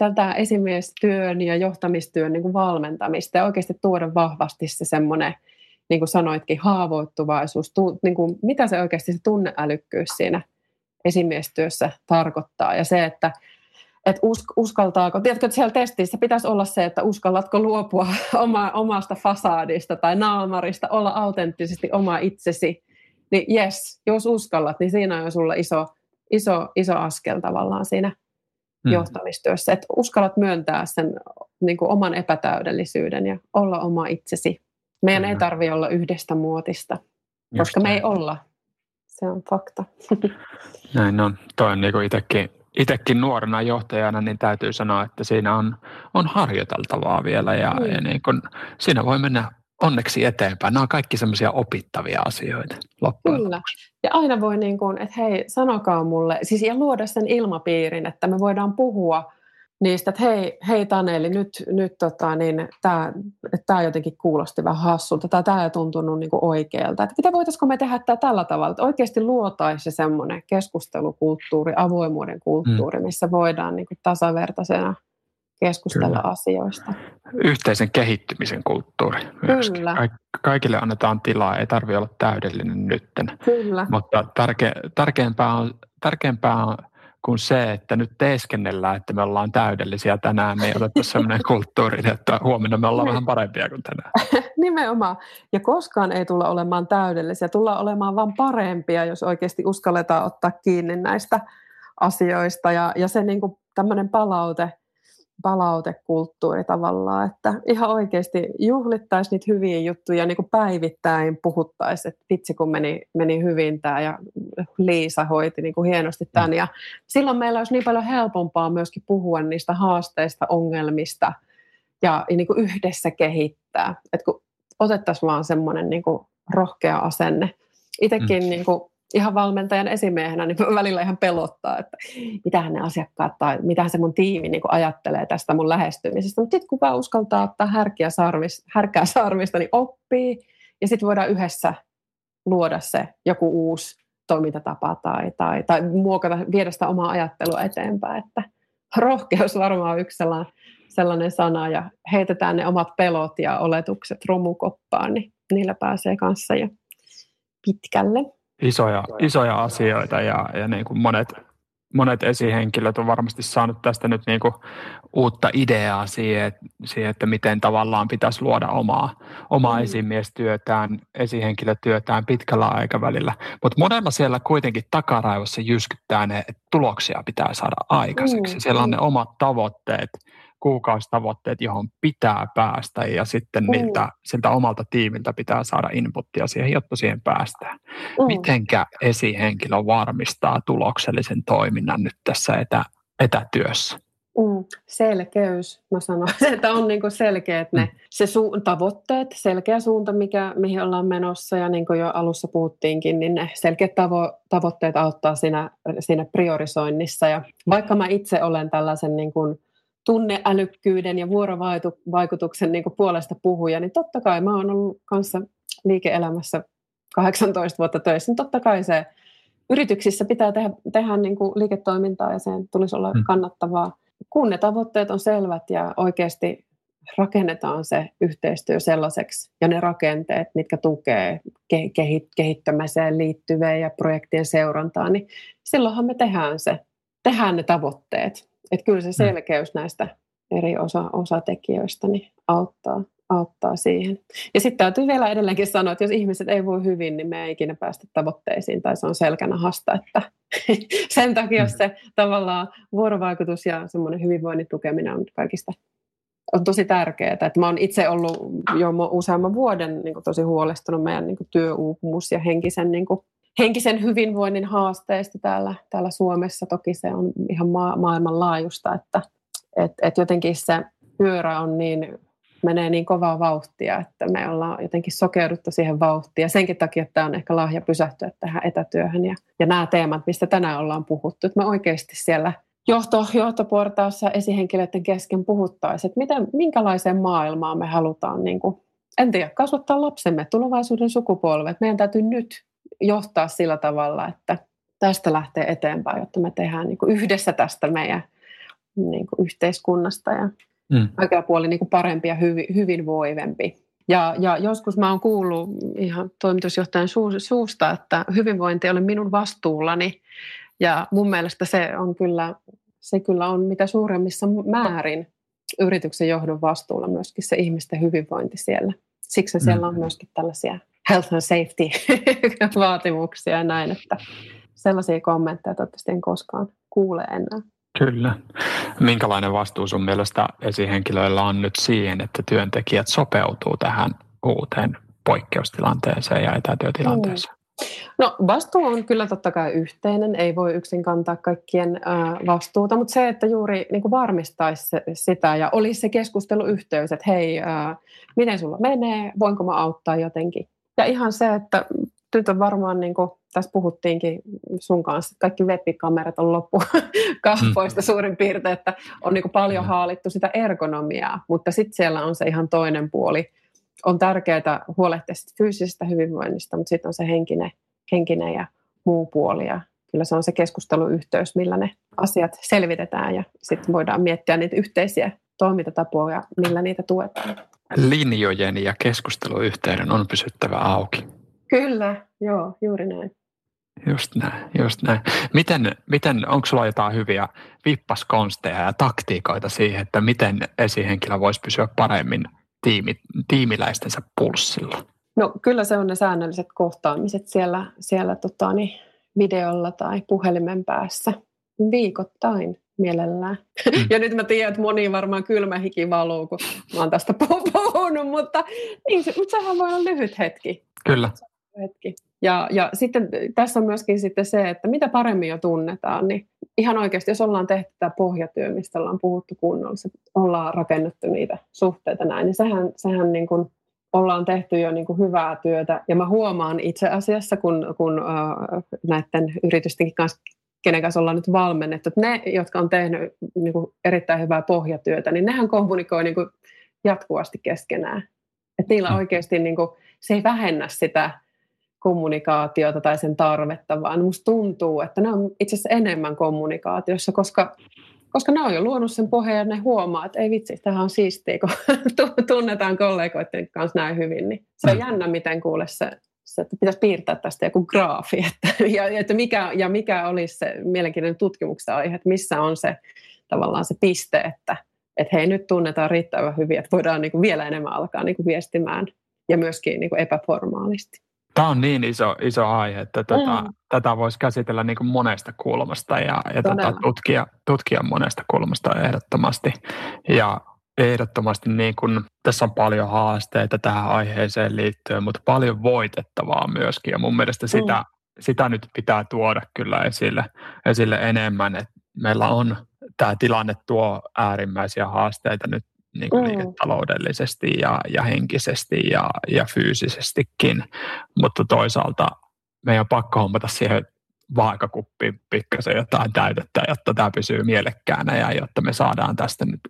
tätä esimiestyön ja johtamistyön niin kuin valmentamista ja oikeasti tuoda vahvasti se semmoinen, niin kuin sanoitkin, haavoittuvaisuus, tu, niin kuin, mitä se oikeasti se tunneälykkyys siinä esimiestyössä tarkoittaa? Ja se, että et us, uskaltaako, tiedätkö, että siellä testissä pitäisi olla se, että uskallatko luopua oma, omasta fasaadista tai naamarista, olla autenttisesti oma itsesi, niin yes, jos uskallat, niin siinä on sulla iso, iso, iso askel tavallaan siinä mm. johtamistyössä. Että uskallat myöntää sen niin kuin oman epätäydellisyyden ja olla oma itsesi. Meidän mm. ei tarvitse olla yhdestä muotista, Just koska näin. me ei olla. Se on fakta. Näin on. Toi on niin itsekin, itsekin nuorena johtajana, niin täytyy sanoa, että siinä on, on harjoiteltavaa vielä ja, mm. ja niin kun, siinä voi mennä onneksi eteenpäin. Nämä on kaikki semmoisia opittavia asioita loppujen Kyllä. Ja aina voi niin kuin, että hei, sanokaa mulle, siis ja luoda sen ilmapiirin, että me voidaan puhua niistä, että hei, hei Taneli, nyt, nyt tota, niin, tämä, tämä jotenkin kuulosti vähän hassulta, tai tämä ei tuntunut niin kuin oikealta. Että mitä voitaisiko me tehdä tämä tällä tavalla, että oikeasti luotaisi semmoinen keskustelukulttuuri, avoimuuden kulttuuri, mm. missä voidaan niin kuin tasavertaisena keskustella Kyllä. asioista. Yhteisen kehittymisen kulttuuri myöskin. Kyllä. Kaikille annetaan tilaa, ei tarvitse olla täydellinen nytten. Kyllä. Mutta tärke, tärkeämpää, on, tärkeämpää on kuin se, että nyt teeskennellään, että me ollaan täydellisiä tänään. Me ei oteta sellainen kulttuuri, että huomenna me ollaan vähän parempia kuin tänään. Nimenomaan. Ja koskaan ei tulla olemaan täydellisiä. Tullaan olemaan vain parempia, jos oikeasti uskalletaan ottaa kiinni näistä asioista. Ja, ja se niin kuin tämmöinen palaute – palautekulttuuri tavallaan, että ihan oikeasti juhlittaisiin niitä hyviä juttuja niin kuin päivittäin puhuttaisiin, että vitsi kun meni, meni hyvin tämä ja Liisa hoiti niin kuin hienosti tämän ja silloin meillä olisi niin paljon helpompaa myöskin puhua niistä haasteista, ongelmista ja, ja niin kuin yhdessä kehittää, että kun otettaisiin vaan semmoinen niin kuin rohkea asenne. Itsekin mm. niin kuin ihan valmentajan esimiehenä niin välillä ihan pelottaa, että mitähän ne asiakkaat tai mitähän se mun tiimi niin ajattelee tästä mun lähestymisestä. Mutta sitten kun vaan uskaltaa ottaa härkiä sarvis, härkää sarvista, niin oppii ja sitten voidaan yhdessä luoda se joku uusi toimintatapa tai, tai, tai muokata, viedä sitä omaa ajattelua eteenpäin. Että rohkeus varmaan on yksi sellainen, sellainen sana ja heitetään ne omat pelot ja oletukset romukoppaan, niin niillä pääsee kanssa jo pitkälle isoja, isoja asioita ja, ja niin kuin monet, monet esihenkilöt on varmasti saanut tästä nyt niin kuin uutta ideaa siihen, siihen, että miten tavallaan pitäisi luoda omaa, omaa mm. esimiestyötään, esihenkilötyötään pitkällä aikavälillä. Mutta monella siellä kuitenkin takaraivossa jyskyttää ne, että tuloksia pitää saada aikaiseksi. Mm. Siellä on ne omat tavoitteet kuukausitavoitteet, johon pitää päästä ja sitten mm. niiltä, siltä omalta tiimiltä pitää saada inputtia siihen, jotta siihen päästään. Mm. Mitenkä esihenkilö varmistaa tuloksellisen toiminnan nyt tässä etä, etätyössä? Mm, selkeys, mä sanoisin, että on niinku selkeät ne mm. se su- tavoitteet, selkeä suunta, mikä, mihin ollaan menossa ja niin kuin jo alussa puhuttiinkin, niin ne selkeät tavo- tavoitteet auttaa siinä, siinä priorisoinnissa ja vaikka mä itse olen tällaisen niin kuin tunneälykkyyden ja vuorovaikutuksen niin puolesta puhuja, niin totta kai mä oon ollut kanssa liike-elämässä 18 vuotta töissä, niin totta kai se yrityksissä pitää tehdä, tehdä niin kuin liiketoimintaa ja sen tulisi olla mm. kannattavaa. Kun ne tavoitteet on selvät ja oikeasti rakennetaan se yhteistyö sellaiseksi ja ne rakenteet, mitkä tukee kehittämiseen liittyvää ja projektien seurantaa, niin silloinhan me tehdään se, tehdään ne tavoitteet. Että kyllä se mm. selkeys näistä eri osa, osatekijöistä niin auttaa, auttaa siihen. Ja sitten täytyy vielä edelleenkin sanoa, että jos ihmiset ei voi hyvin, niin me ei ikinä päästä tavoitteisiin, tai se on selkänä hasta, että sen takia mm. se tavallaan vuorovaikutus ja semmoinen hyvinvoinnin tukeminen on kaikista on tosi tärkeää. Että mä oon itse ollut jo useamman vuoden niin tosi huolestunut meidän niin työuupumus ja henkisen niin kuin, henkisen hyvinvoinnin haasteista täällä, täällä Suomessa. Toki se on ihan ma- maailmanlaajuista, että et, et jotenkin se pyörä on niin, menee niin kovaa vauhtia, että me ollaan jotenkin sokeuduttu siihen vauhtiin. Ja senkin takia että tämä on ehkä lahja pysähtyä tähän etätyöhön. Ja, ja nämä teemat, mistä tänään ollaan puhuttu, että me oikeasti siellä johto, johtoportaassa esihenkilöiden kesken puhuttaisiin, että miten, minkälaiseen maailmaan me halutaan niin kuin, en tiedä, kasvattaa lapsemme, tulevaisuuden sukupolvet. Meidän täytyy nyt johtaa sillä tavalla, että tästä lähtee eteenpäin, jotta me tehdään niin kuin yhdessä tästä meidän niin kuin yhteiskunnasta ja mm. oikea puoli niin kuin parempi ja hyvi, hyvinvoivempi. Ja, ja joskus mä oon kuullut ihan toimitusjohtajan suusta, että hyvinvointi oli minun vastuullani. Ja mun mielestä se on kyllä, se kyllä on mitä suuremmissa määrin yrityksen johdon vastuulla myöskin se ihmisten hyvinvointi siellä. Siksi siellä on mm. myöskin tällaisia health and safety vaatimuksia ja näin, että sellaisia kommentteja toivottavasti en koskaan kuule enää. Kyllä. Minkälainen vastuu sun mielestä esihenkilöillä on nyt siihen, että työntekijät sopeutuu tähän uuteen poikkeustilanteeseen ja etätyötilanteeseen? No vastuu on kyllä totta kai yhteinen, ei voi yksin kantaa kaikkien vastuuta, mutta se, että juuri niin kuin varmistaisi sitä ja olisi se keskusteluyhteys, että hei, miten sulla menee, voinko mä auttaa jotenkin ja ihan se, että nyt on varmaan, niin kuin tässä puhuttiinkin sun kanssa, että kaikki webikamerat on loppu kahvoista mm. suurin piirtein, että on niin kuin paljon haalittu sitä ergonomiaa, mutta sitten siellä on se ihan toinen puoli. On tärkeää huolehtia fyysisestä hyvinvoinnista, mutta sitten on se henkinen, henkinen ja muu puoli ja kyllä se on se keskusteluyhteys, millä ne asiat selvitetään ja sitten voidaan miettiä niitä yhteisiä toimintatapoja, millä niitä tuetaan linjojen ja keskusteluyhteyden on pysyttävä auki. Kyllä, joo, juuri näin. Just näin, just näin. Miten, miten onko sulla jotain hyviä vippaskonsteja ja taktiikoita siihen, että miten esihenkilö voisi pysyä paremmin tiimi, tiimiläistensä pulssilla? No kyllä se on ne säännölliset kohtaamiset siellä, siellä tota, niin, videolla tai puhelimen päässä viikoittain mielellään. Mm. Ja nyt mä tiedän, että moni varmaan kylmä hiki valuu, kun mä oon tästä puhunut, mutta, niin, mutta sehän voi olla lyhyt hetki. Kyllä. Hetki. Ja, ja sitten tässä on myöskin sitten se, että mitä paremmin jo tunnetaan, niin ihan oikeasti, jos ollaan tehty tämä pohjatyö, mistä ollaan puhuttu kunnolla, ollaan rakennettu niitä suhteita näin, niin sehän, sehän niin kuin ollaan tehty jo niin kuin hyvää työtä. Ja mä huomaan itse asiassa, kun, kun äh, näiden yritystenkin kanssa kenen kanssa ollaan nyt valmennettu, että ne, jotka on tehnyt niin kuin erittäin hyvää pohjatyötä, niin nehän kommunikoi niin kuin jatkuvasti keskenään. Että niillä mm. oikeasti niin kuin, se ei vähennä sitä kommunikaatiota tai sen tarvetta, vaan musta tuntuu, että ne on itse asiassa enemmän kommunikaatiossa, koska, koska ne on jo luonut sen pohjan ja ne huomaa, että ei vitsi, tähän on siistiä, kun tunnetaan kollegoiden kanssa näin hyvin. Niin se on mm. jännä, miten kuule se, että pitäisi piirtää tästä joku graafi, että, ja, että mikä, ja mikä olisi se mielenkiintoinen tutkimuksen aihe, että missä on se tavallaan se piste, että, että hei nyt tunnetaan riittävän hyvin, että voidaan niin kuin vielä enemmän alkaa niin kuin viestimään ja myöskin niin kuin epäformaalisti. Tämä on niin iso, iso aihe, että tätä, mm. tätä voisi käsitellä niin kuin monesta kulmasta ja, ja tätä tutkia, tutkia monesta kulmasta ehdottomasti. Ja ehdottomasti niin kuin, tässä on paljon haasteita tähän aiheeseen liittyen, mutta paljon voitettavaa myöskin. Ja mun mielestä sitä, mm. sitä nyt pitää tuoda kyllä esille, esille enemmän, että meillä on tämä tilanne tuo äärimmäisiä haasteita nyt niin kuin mm. liiketaloudellisesti ja, ja henkisesti ja, ja fyysisestikin, mutta toisaalta meidän on pakko hommata siihen vaakakuppiin pikkasen jotain täytettä, jotta tämä pysyy mielekkäänä ja jotta me saadaan tästä nyt,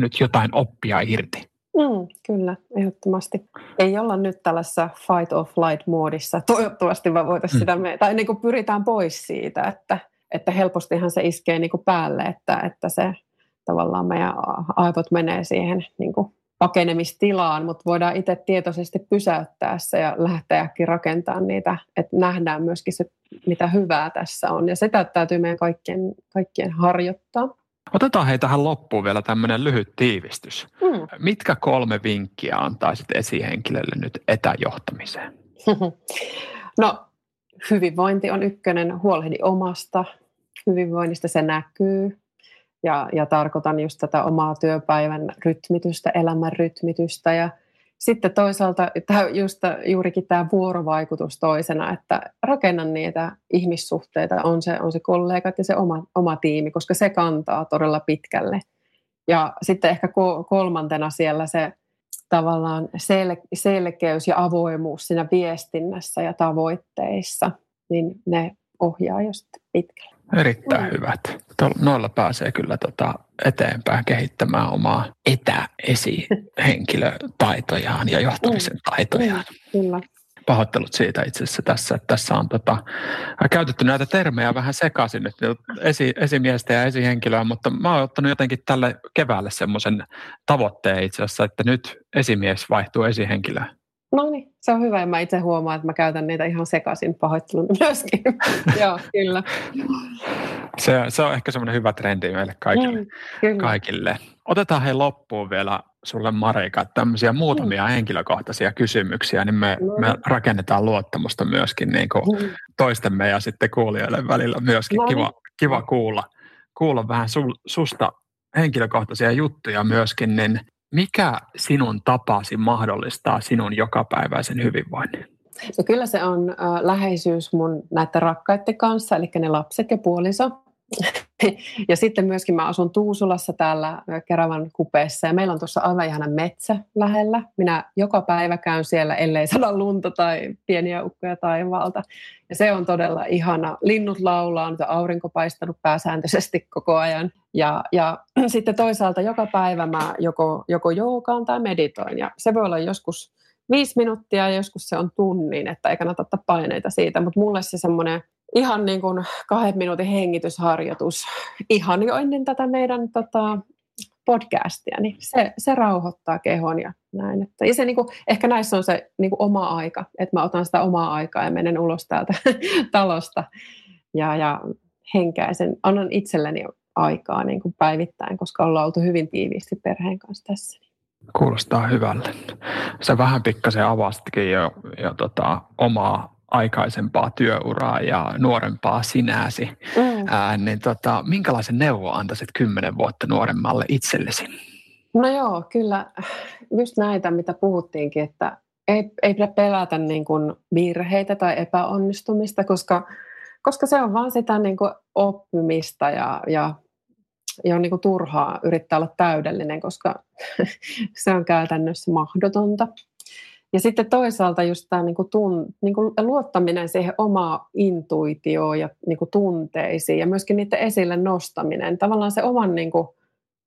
nyt jotain oppia irti. Mm, kyllä, ehdottomasti. Ei olla nyt tällaisessa fight or flight muodissa. Toivottavasti vaan voitaisiin mm. sitä, me, tai niin kuin pyritään pois siitä, että, että helpostihan se iskee niin kuin päälle, että, että se tavallaan meidän aivot menee siihen niin kuin pakenemistilaan, mutta voidaan itse tietoisesti pysäyttää se ja lähteäkin rakentamaan niitä, että nähdään myöskin se, mitä hyvää tässä on. Ja sitä täytyy meidän kaikkien, kaikkien harjoittaa. Otetaan hei tähän loppuun vielä tämmöinen lyhyt tiivistys. Hmm. Mitkä kolme vinkkiä antaisit esihenkilölle nyt etäjohtamiseen? no, hyvinvointi on ykkönen, huolehdi omasta. Hyvinvoinnista se näkyy ja, ja tarkoitan just tätä omaa työpäivän rytmitystä, elämän rytmitystä ja sitten toisaalta tämä, just juurikin tämä vuorovaikutus toisena, että rakennan niitä ihmissuhteita, on se, on se kollegat ja se oma, oma tiimi, koska se kantaa todella pitkälle. Ja sitten ehkä kolmantena siellä se tavallaan sel, selkeys ja avoimuus siinä viestinnässä ja tavoitteissa, niin ne ohjaa jo sitten pitkälle. Erittäin mm. hyvät. Noilla pääsee kyllä tota eteenpäin kehittämään omaa etäesihenkilötaitojaan ja johtamisen mm. taitojaan. Mm, kyllä. Pahoittelut siitä itse asiassa tässä, että tässä on tota, käytetty näitä termejä vähän sekaisin nyt esi, esimiestä ja esihenkilöä, mutta mä oon ottanut jotenkin tälle keväälle semmoisen tavoitteen itse asiassa, että nyt esimies vaihtuu esihenkilöön. No niin, se on hyvä ja mä itse huomaan, että mä käytän niitä ihan sekaisin pahoittelun myöskin. Joo, kyllä. Se, se on ehkä semmoinen hyvä trendi meille kaikille. Mm, kaikille. Otetaan hei loppuun vielä sulle Marika tämmöisiä muutamia mm. henkilökohtaisia kysymyksiä, niin me, no. me rakennetaan luottamusta myöskin niin kuin mm. toistemme ja sitten kuulijoille välillä myöskin. No. Kiva, niin. kiva kuulla, kuulla vähän su, susta henkilökohtaisia juttuja myöskin, niin mikä sinun tapasi mahdollistaa sinun jokapäiväisen hyvinvoinnin? No kyllä se on äh, läheisyys mun näiden rakkaiden kanssa, eli ne lapset ja puoliso. Ja sitten myöskin mä asun Tuusulassa täällä Keravan kupeessa ja meillä on tuossa aivan ihana metsä lähellä. Minä joka päivä käyn siellä, ellei sada lunta tai pieniä ukkoja taivaalta. Ja se on todella ihana. Linnut laulaa, on aurinko paistanut pääsääntöisesti koko ajan. Ja, ja sitten toisaalta joka päivä mä joko, joko joogaan tai meditoin. Ja se voi olla joskus viisi minuuttia ja joskus se on tunnin, että ei kannata ottaa paineita siitä. Mutta mulle se semmoinen ihan niin kuin kahden minuutin hengitysharjoitus ihan jo ennen tätä meidän tota, podcastia, niin se, se rauhoittaa kehon ja näin. Että, ja se niin kuin, ehkä näissä on se niin kuin oma aika, että mä otan sitä omaa aikaa ja menen ulos täältä talosta ja, ja henkäisen, annan itselleni aikaa niin kuin päivittäin, koska ollaan oltu hyvin tiiviisti perheen kanssa tässä. Kuulostaa hyvälle. Se vähän pikkasen avastikin jo, jo tota, omaa aikaisempaa työuraa ja nuorempaa sinäsi, mm. ää, niin tota, minkälaisen neuvo antaisit kymmenen vuotta nuoremmalle itsellesi? No joo, kyllä just näitä, mitä puhuttiinkin, että ei, ei pidä pelätä niin kuin virheitä tai epäonnistumista, koska, koska se on vaan sitä niin kuin oppimista ja, ja, ja on niin kuin turhaa yrittää olla täydellinen, koska se on käytännössä mahdotonta. Ja sitten toisaalta just tämä niin kuin tun, niin kuin luottaminen siihen omaan intuitioon ja niin kuin tunteisiin ja myöskin niiden esille nostaminen, tavallaan se oman niin kuin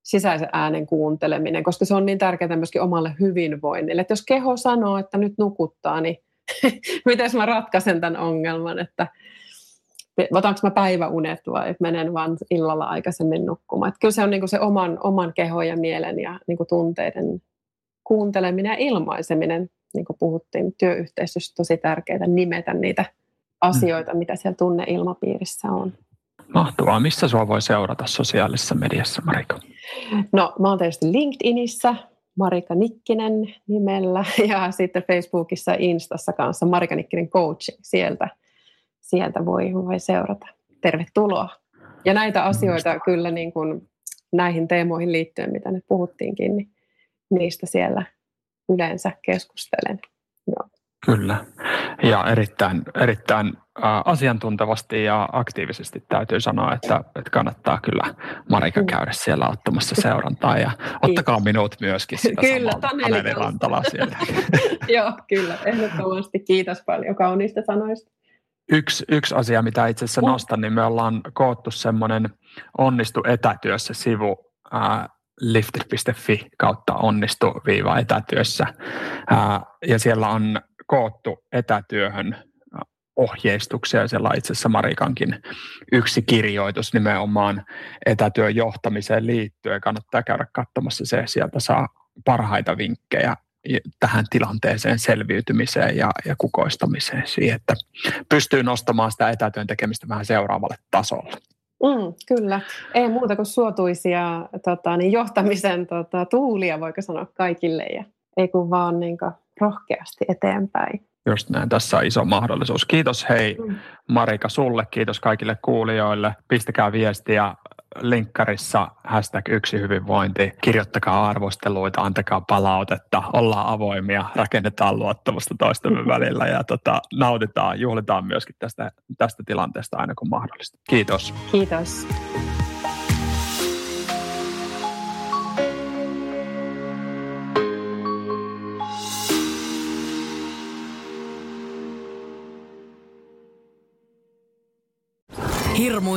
sisäisen äänen kuunteleminen, koska se on niin tärkeää myöskin omalle hyvinvoinnille. Että jos keho sanoo, että nyt nukuttaa, niin miten mä ratkaisen tämän ongelman, että otanko mä päiväunet vai menen vaan illalla aikaisemmin nukkumaan. Että kyllä se on niin kuin se oman, oman kehon ja mielen ja niin kuin tunteiden kuunteleminen ja ilmaiseminen niin kuin puhuttiin, työyhteistyössä tosi tärkeää nimetä niitä asioita, mitä siellä tunneilmapiirissä on. Mahtavaa. Missä sinua voi seurata sosiaalisessa mediassa, Marika? No, mä oon tietysti LinkedInissä, Marika Nikkinen nimellä, ja sitten Facebookissa ja Instassa kanssa Marika Nikkinen Coaching. Sieltä, sieltä voi, voi seurata. Tervetuloa. Ja näitä asioita kyllä niin kuin näihin teemoihin liittyen, mitä nyt puhuttiinkin, niin niistä siellä yleensä keskustelen. Joo. Kyllä. Ja erittäin, erittäin asiantuntevasti ja aktiivisesti täytyy sanoa, että, että kannattaa kyllä Marika mm. käydä siellä ottamassa seurantaa ja ottakaa minut myöskin sitä kyllä, Taneli Rantala siellä. Joo, kyllä, ehdottomasti. Kiitos paljon kauniista sanoista. Yksi, yksi asia, mitä itse asiassa nostan, niin me ollaan koottu semmoinen onnistu etätyössä sivu ää, lifter.fi kautta onnistu viiva etätyössä. Ja siellä on koottu etätyöhön ohjeistuksia. Siellä on itse asiassa Marikankin yksi kirjoitus nimenomaan etätyön johtamiseen liittyen. Kannattaa käydä katsomassa se. Sieltä saa parhaita vinkkejä tähän tilanteeseen selviytymiseen ja, ja kukoistamiseen siihen, että pystyy nostamaan sitä etätyön tekemistä vähän seuraavalle tasolle. Mm, kyllä. Ei muuta kuin suotuisia tota, niin johtamisen tota, tuulia, voiko sanoa kaikille, ja ei kun vaan niin kuin, rohkeasti eteenpäin. Just näin, tässä on iso mahdollisuus. Kiitos hei mm. Marika sulle, kiitos kaikille kuulijoille. Pistäkää viestiä linkkarissa hashtag yksi hyvinvointi. Kirjoittakaa arvosteluita, antakaa palautetta, ollaan avoimia, rakennetaan luottamusta toistemme välillä ja tota, nautitaan, juhlitaan myöskin tästä, tästä tilanteesta aina kun mahdollista. Kiitos. Kiitos.